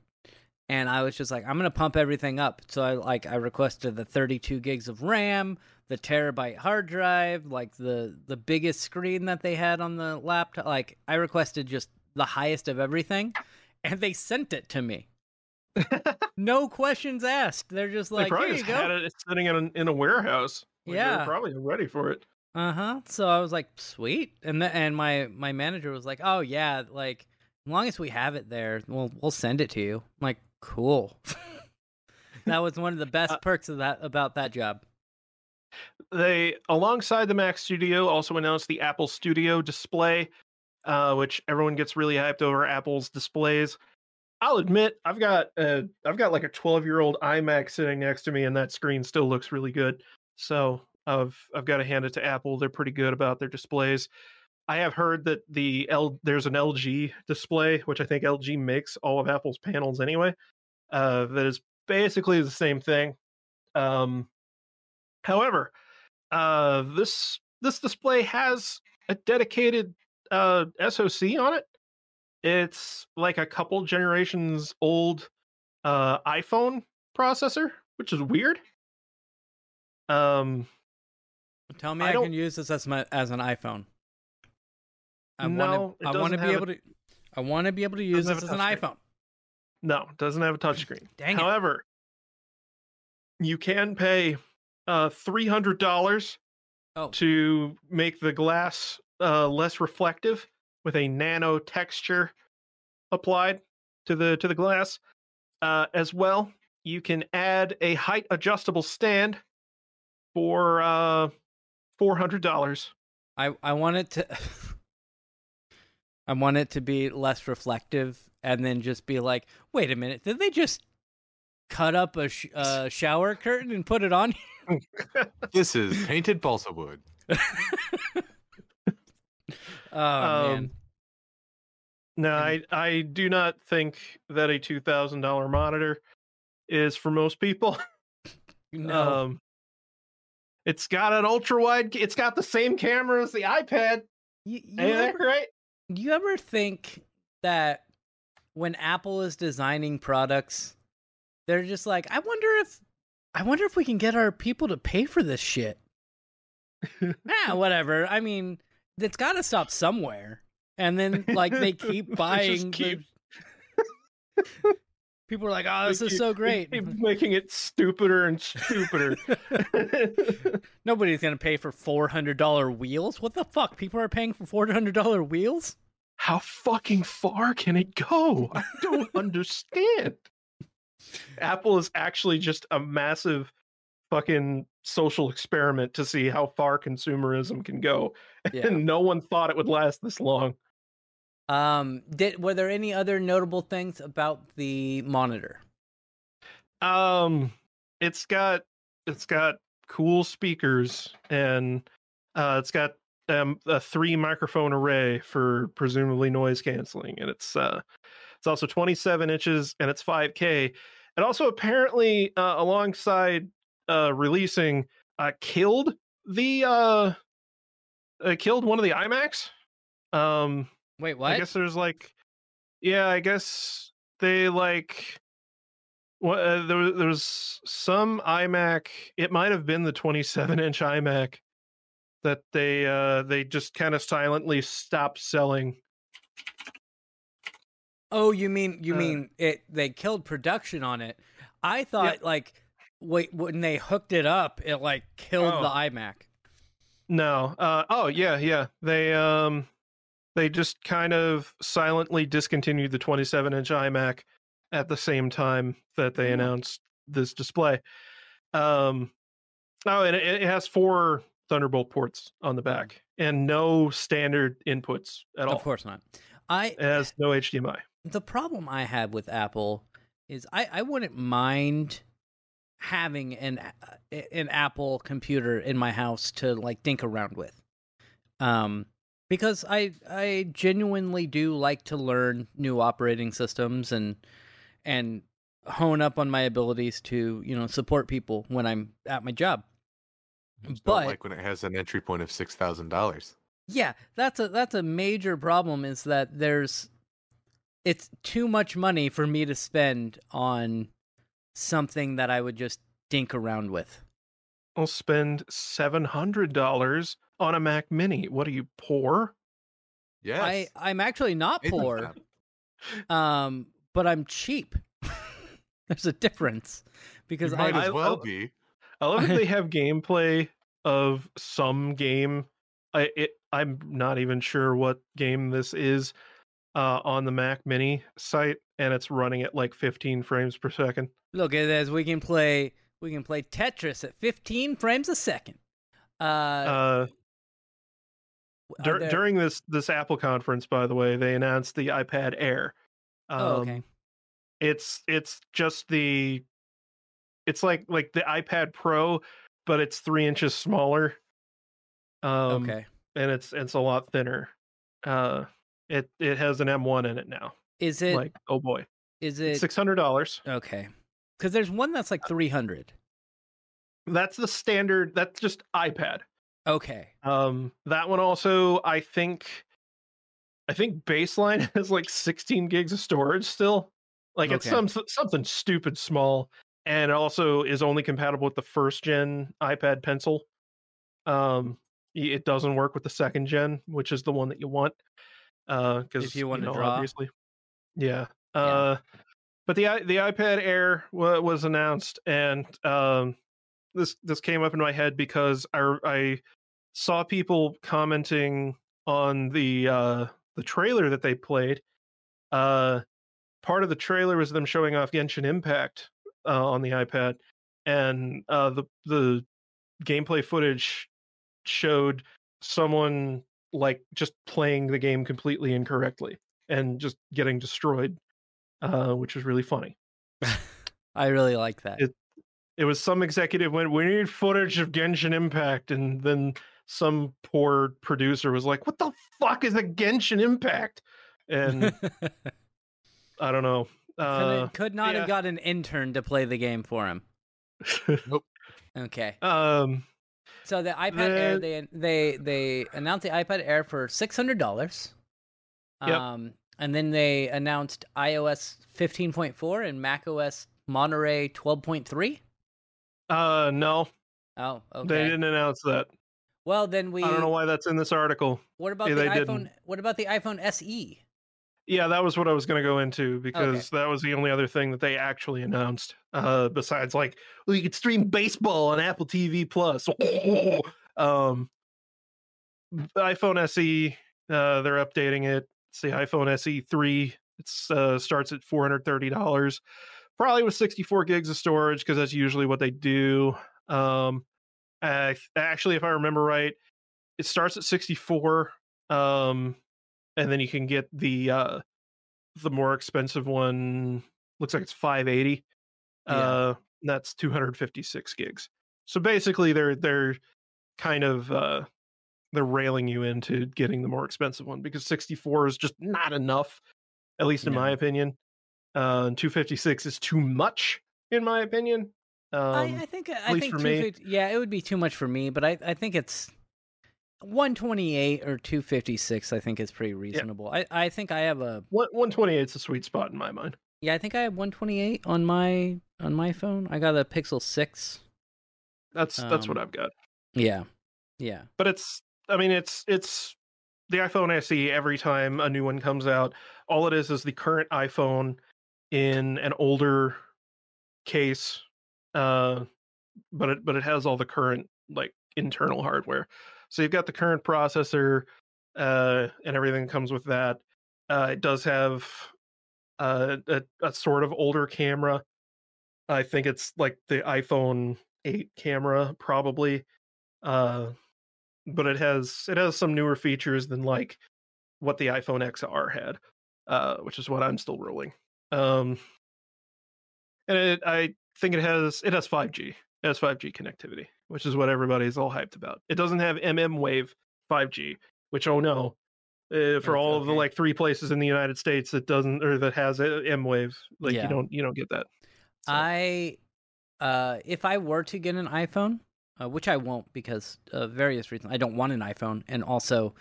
B: and I was just like, I'm gonna pump everything up. So I like I requested the 32 gigs of RAM, the terabyte hard drive, like the the biggest screen that they had on the laptop. Like I requested just the highest of everything, and they sent it to me. No questions asked. They're just
A: they
B: like,
A: probably
B: here you go.
A: it sitting in a, in a warehouse Like, they were
B: Yeah.
A: probably ready for it
B: Uh huh. So I was like, sweet. And the, and my my manager was like, oh yeah, like long as we have it there, we'll we'll send it to you. I'm like, cool. that was one of the best
A: Uh,
B: perks of that about that job.
A: they alongside the Mac Studio also announced the Apple Studio display, uh, which everyone gets really hyped over Apple's displays. I'll admit, I've got uh, I've got like a 12 year old iMac sitting next to me, and that screen still looks really good. So I've I've got to hand it to Apple. They're pretty good about their displays. I have heard that the L there's an LG display, which I think LG makes all of Apple's panels anyway. Uh, that is basically the same thing. Um, however, uh, this this display has a dedicated uh, SoC on it. It's like a couple generations old uh, iPhone processor, which is weird. Um,
B: Tell me
A: I
B: I, can use this as my as an iPhone. I
A: No,
B: want to. I want to be able to. I want to be able to use this as an
A: touchscreen.
B: iPhone.
A: no, it doesn't have a touchscreen.
B: Dang it.
A: However, you can pay uh, three hundred dollars
B: Oh,
A: to make the glass uh, less reflective with a nano texture applied to the to the glass. Uh, as well, you can add a height adjustable stand for uh, four hundred dollars.
B: I I want it to. I want it to be less reflective, and then just be like, wait a minute, did they just cut up a sh- uh, shower curtain and put it on?
D: this is painted balsa wood.
B: oh man.
A: Um, No, I I do not think that a two thousand dollar monitor is for most people.
B: No.
A: Um, it's got an ultra wide. It's got the same camera as the iPad.
B: you, you,
A: Ain't that great?
B: you ever think that when Apple is designing products, they're just like, I wonder if I wonder if we can get our people to pay for this shit. nah, eh, whatever. I mean, it's got to stop somewhere. And then like they keep buying
A: keep-
B: the People are like, "Oh, this is so great."
A: making it stupider and stupider.
B: Nobody's gonna pay for four hundred dollar wheels. What the fuck? People are paying for four hundred dollar wheels.
A: How fucking far can it go? I don't understand. Apple is actually just a massive fucking social experiment to see how far consumerism can go.
B: Yeah.
A: And no one thought it would last this long.
B: Um, did were there any other notable things about the monitor?
A: Um it's got it's got cool speakers and uh it's got um a three microphone array for presumably noise canceling and it's uh it's also 27 inches and it's 5k it also apparently uh, alongside uh releasing uh killed the uh, uh killed one of the iMacs. um
B: Wait, what?
A: I guess there's like, yeah, I guess they like. What uh, there, was- there was some iMac. It might have been the 27 inch iMac that they uh they just kind of silently stopped selling.
B: Oh, you mean you
A: Uh,
B: mean it? They killed production on it. I thought like wait when they hooked it up, it like killed the
A: Oh.
B: iMac.
A: No. Uh oh yeah yeah they um they just kind of silently discontinued the 27 inch iMac at the same time that they
B: Hmm.
A: announced this display. Um oh and it, it has four Thunderbolt ports on the back and no standard inputs at all.
B: Of course not. I
A: It has no HDMI.
B: the problem I have with Apple is I, I wouldn't mind having an an Apple computer in my house to like dink around with. Um because I I genuinely do like to learn new operating systems and and hone up on my abilities to, you know, support people when I'm at my job.
D: Just
B: But-
D: like when it has an entry point of six thousand dollars.
B: Yeah, that's a that's a major problem is that there's it's too much money for me to spend on something that I would just dink around with.
A: I'll spend seven hundred dollars on a Mac Mini. What are you poor?
D: Yes,
B: I I'm actually not
D: Nathan's
B: poor,
D: not.
B: um, but I'm cheap. There's a difference because
D: You
B: I,
D: might as well
A: I-
D: be.
A: I love that they have gameplay of some game. I it, I'm not even sure what game this is uh, on the Mac Mini site, and it's running at like 15 frames per second.
B: look at this. We can play we can play Tetris at 15 frames a second. Uh,
A: Uh,
B: are
A: dur-
B: there-
A: during this this Apple conference, by the way, they announced the iPad Air. Um,
B: Oh, okay.
A: It's it's just the it's like like the iPad Pro, but it's three inches smaller. Um,
B: okay.
A: and it's it's a lot thinner. Uh, it it has an M1 in it now.
B: Is it
A: like oh boy,
B: is it
A: six hundred dollars.
B: okay? Because there's one that's like 300.
A: That's the standard. That's just iPad.
B: Okay.
A: Um, that one also, I think, I think baseline has like sixteen gigs of storage still. Like it's some something stupid small, and it also is only compatible with the first gen iPad Pencil. Um, it doesn't work with the second gen, which is the one that you want. Uh, because
B: you want to draw.
A: obviously, yeah.
B: Yeah.
A: Uh, but the i- the iPad Air wa- was announced, and um, this this came up in my head because I I saw people commenting on the uh the trailer that they played. Uh, part of the trailer was them showing off Genshin Impact uh, on the iPad, and uh, the the gameplay footage showed someone like just playing the game completely incorrectly and just getting destroyed, uh, which was really funny.
B: I really like that.
A: It- It was some executive went, "We need footage of Genshin Impact," and then some poor producer was like, "What the fuck is a Genshin Impact?" And I don't know.
B: could,
A: Uh,
B: could not
A: yeah.
B: have got an intern to play the game for him.
D: Nope.
B: Okay.
A: um,
B: So the iPad Air, they they they announced the iPad Air for six hundred dollars.
A: Yep.
B: Um, and then they announced iOS fifteen point four and macOS Monterey twelve point three.
A: Uh, no,
B: Oh, okay.
A: they didn't announce that.
B: Well, then we.
A: I don't know why that's in this article.
B: What about
A: Yeah,
B: the iPhone?
A: didn't.
B: What about the iPhone? SE?
A: Yeah, that was what I was going to go into because that was the only other thing that they actually announced. Uh, besides, like, well, you could stream baseball on Apple TV Plus. um, iPhone SE, uh, they're updating it. It's the iPhone SE three. It's uh, starts at four hundred thirty dollars, probably with sixty four gigs of storage because that's usually what they do. Um, I, actually, if I remember right, it starts at sixty four. Um, and then you can get the uh the more expensive one looks like it's 580
B: Yeah.
A: uh that's 256 gigs so basically they're they're kind of uh they're railing you into getting the more expensive one because 64 is just not enough at least in my opinion uh 256 is too much in my opinion um
B: I, I think I think
A: for me.
B: yeah, it would be too much for me, but I, I think it's 128 or 256 I think is pretty reasonable. I, I think I have a
A: 128 is a sweet spot in my mind
B: yeah, I think I have 128 on my on my phone. I got a Pixel 6.
A: that's that's what
B: Um,
A: i've got
B: Yeah. Yeah.
A: but it's i mean it's it's the iphone se every time a new one comes out all it is is the current iphone in an older case uh but it but it has all the current like internal hardware. So you've got the current processor uh and everything comes with that. Uh it does have uh, a, a sort of older camera. I think it's like the iphone 8 camera probably uh but it has it has some newer features than like what the iPhone XR had, uh, which is what I'm still rolling. Um, and it, I think it has it has 5G. It has 5G connectivity, which is what everybody's all hyped about. It doesn't have MM Wave 5G, which oh no, uh, for
B: That's
A: all of the like three places in the United States that doesn't or that has a M Wave, like
B: Yeah.
A: you don't you don't get that. So,
B: I uh if I were to get an iPhone, uh, which I won't because of various reasons. I don't want an iPhone and also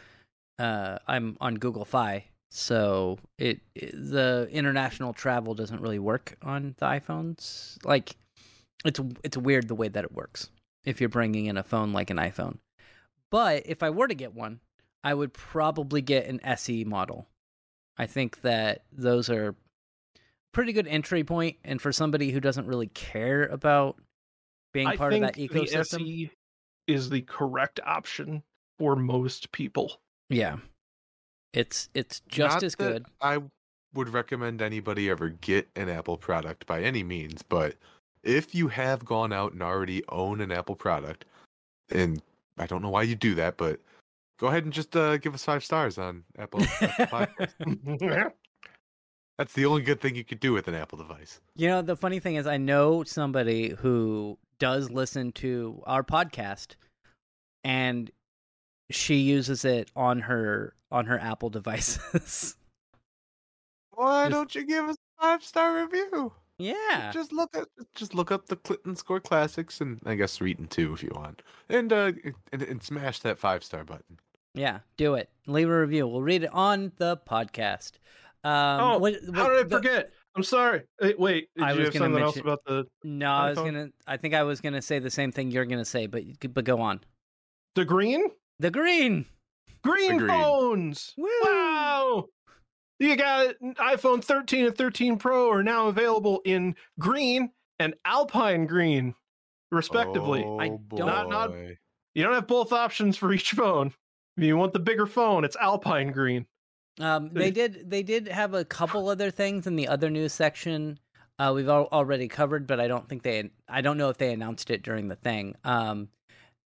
B: uh I'm on Google Fi, so it, it the international travel doesn't really work on the iPhones. Like it's it's weird the way that it works if you're bringing in a phone like an iPhone. But if I were to get one, I would probably get an SE model. I think that those are pretty good entry point and for somebody who doesn't really care about being
A: I
B: part of that ecosystem.
A: the SE is the correct option for most people.
B: Yeah. It's it's just
D: Not
B: as
D: that
B: good.
D: I would recommend anybody ever get an Apple product by any means, but if you have gone out and already own an Apple product, and I don't know why you do that, but go ahead and just uh, give us five stars on Apple. Apple That's the only good thing you could do with an Apple device.
B: You know, the funny thing is I know somebody who does listen to our podcast and she uses it on her on her Apple devices.
D: Why
B: Just-
D: don't you give us a five star review?
B: yeah.
D: Just look at just look up the Clinton Score Classics and I guess Reetin too if you want, and uh and, and smash that five star button.
B: Yeah, do it. Leave a review. We'll read it on the podcast. Um,
A: Oh,
B: what-
A: How did I
B: the-
A: forget? I'm sorry. Hey, wait, did
B: I
A: you
B: was
A: have
B: gonna
A: something else
B: mention-
A: about the
B: No, I was gonna. I think I was gonna say the same thing you're gonna say, but but go on.
A: the green?
B: The green.
A: Green
D: green.
A: phones.
B: Woo!
A: Wow. You got iPhone 13 and 13 Pro are now available in green and alpine green, respectively.
B: I
D: Oh,
B: don't-
A: Not- not- You don't have both options for each phone. If you want the bigger phone, it's alpine green.
B: Um, they did. They did have a couple other things in the other news section. Uh, we've al- already covered, but I don't think they. I don't know if they announced it during the thing. Um,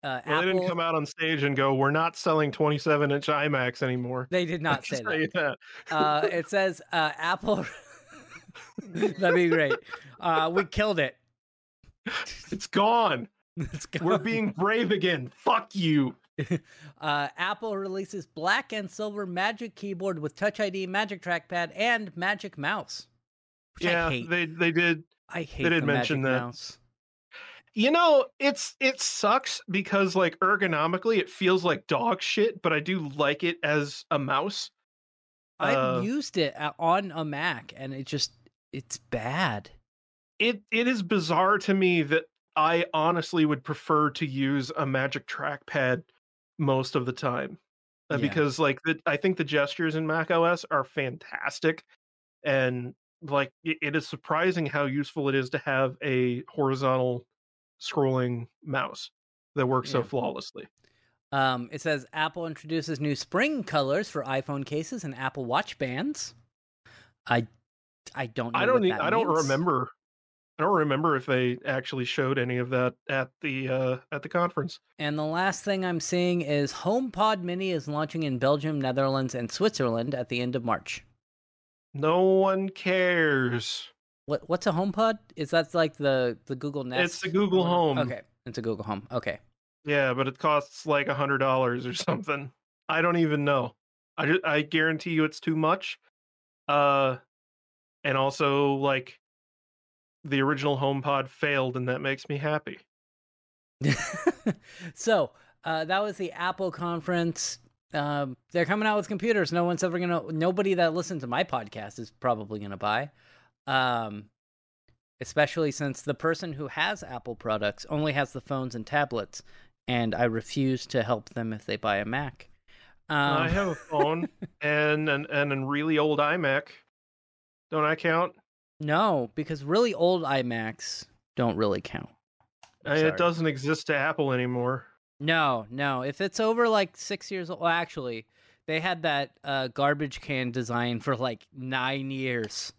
B: uh,
A: Well, they didn't come out on stage and go, "We're not selling 27 inch iMacs anymore."
B: They did not say that.
A: that.
B: Uh, it says uh, Apple. That'd be great. Uh, we killed it.
A: It's gone.
B: It's
A: We're being brave again. Fuck you.
B: uh, Apple releases black and silver Magic Keyboard with Touch ID, Magic Trackpad, and Magic Mouse.
A: Yeah, they they did
B: I hate They
A: did
B: the
A: mention
B: Magic
A: that.
B: Mouse.
A: You know, it's it sucks because like ergonomically it feels like dog shit, but I do like it as a mouse.
B: I've
A: Uh,
B: used it on a Mac, and it just it's bad.
A: It it is bizarre to me that I honestly would prefer to use a magic trackpad most of the time. uh,
B: Yeah.
A: because like the, I think the gestures in Mac OS are fantastic, and like it, it is surprising how useful it is to have a horizontal scrolling mouse that works so flawlessly.
B: Um, it says Apple introduces new spring colors for iPhone cases and Apple Watch bands. I I don't know.
A: I don't I don't remember I don't remember if they actually showed any of that at the uh at the conference.
B: And the last thing I'm seeing is HomePod Mini is launching in Belgium, Netherlands, and Switzerland at the end of March.
A: No one cares.
B: What what's a HomePod? Is that like the the Google Nest?
A: It's the Google Home.
B: Okay, it's a Google Home. Okay.
A: Yeah, but it costs like a hundred dollars or something. I don't even know. I ju- I guarantee you it's too much. Uh, and also like the original HomePod failed, and that makes me happy.
B: so uh, that was the Apple conference. Um, they're coming out with computers. No one's ever gonna. Nobody that listens to my podcast is probably gonna buy. Um, especially since the person who has Apple products only has the phones and tablets, and I refuse to help them if they buy a Mac. Um,
A: I have a phone and an and a really old iMac. Don't I count?
B: no, because really old iMacs don't really count. Sorry.
A: It doesn't exist to Apple anymore.
B: No, no. If it's over like six years old, well, actually, they had that uh, garbage can design for like nine years,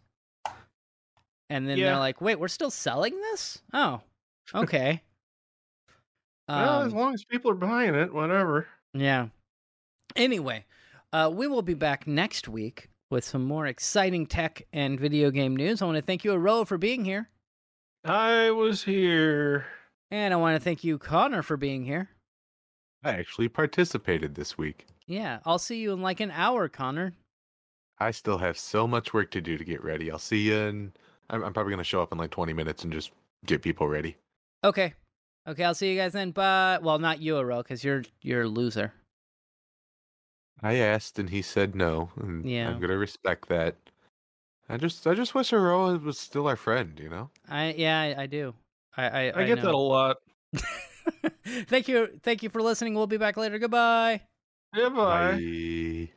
B: and then
A: Yeah.
B: they're like, "Wait, we're still selling this? Oh, okay."
A: well, as
B: Um,
A: long as people are buying it, whatever.
B: yeah. Anyway, uh, we will be back next week with some more exciting tech and video game news. I want to thank you, Aroah, for being here,
A: I was here.
B: and I want to thank you, Connor, for being here.
D: I actually participated this week.
B: Yeah, I'll see you in like an hour, Connor.
D: I still have so much work to do to get ready. I'll see you in. I'm, I'm probably going to show up in like 20 minutes and just get people ready.
B: Okay. Okay, I'll see you guys then. But well, not you, Aurel, because you're you're a loser.
D: I asked and he said no, and
B: Yeah.
D: I'm gonna respect that. I just, I just wish Aroah was still our friend. You know.
B: I yeah, I, I do. I I,
A: I, get that a lot.
B: thank you, thank you for listening. We'll be back later. Goodbye.
A: Goodbye.
D: Bye.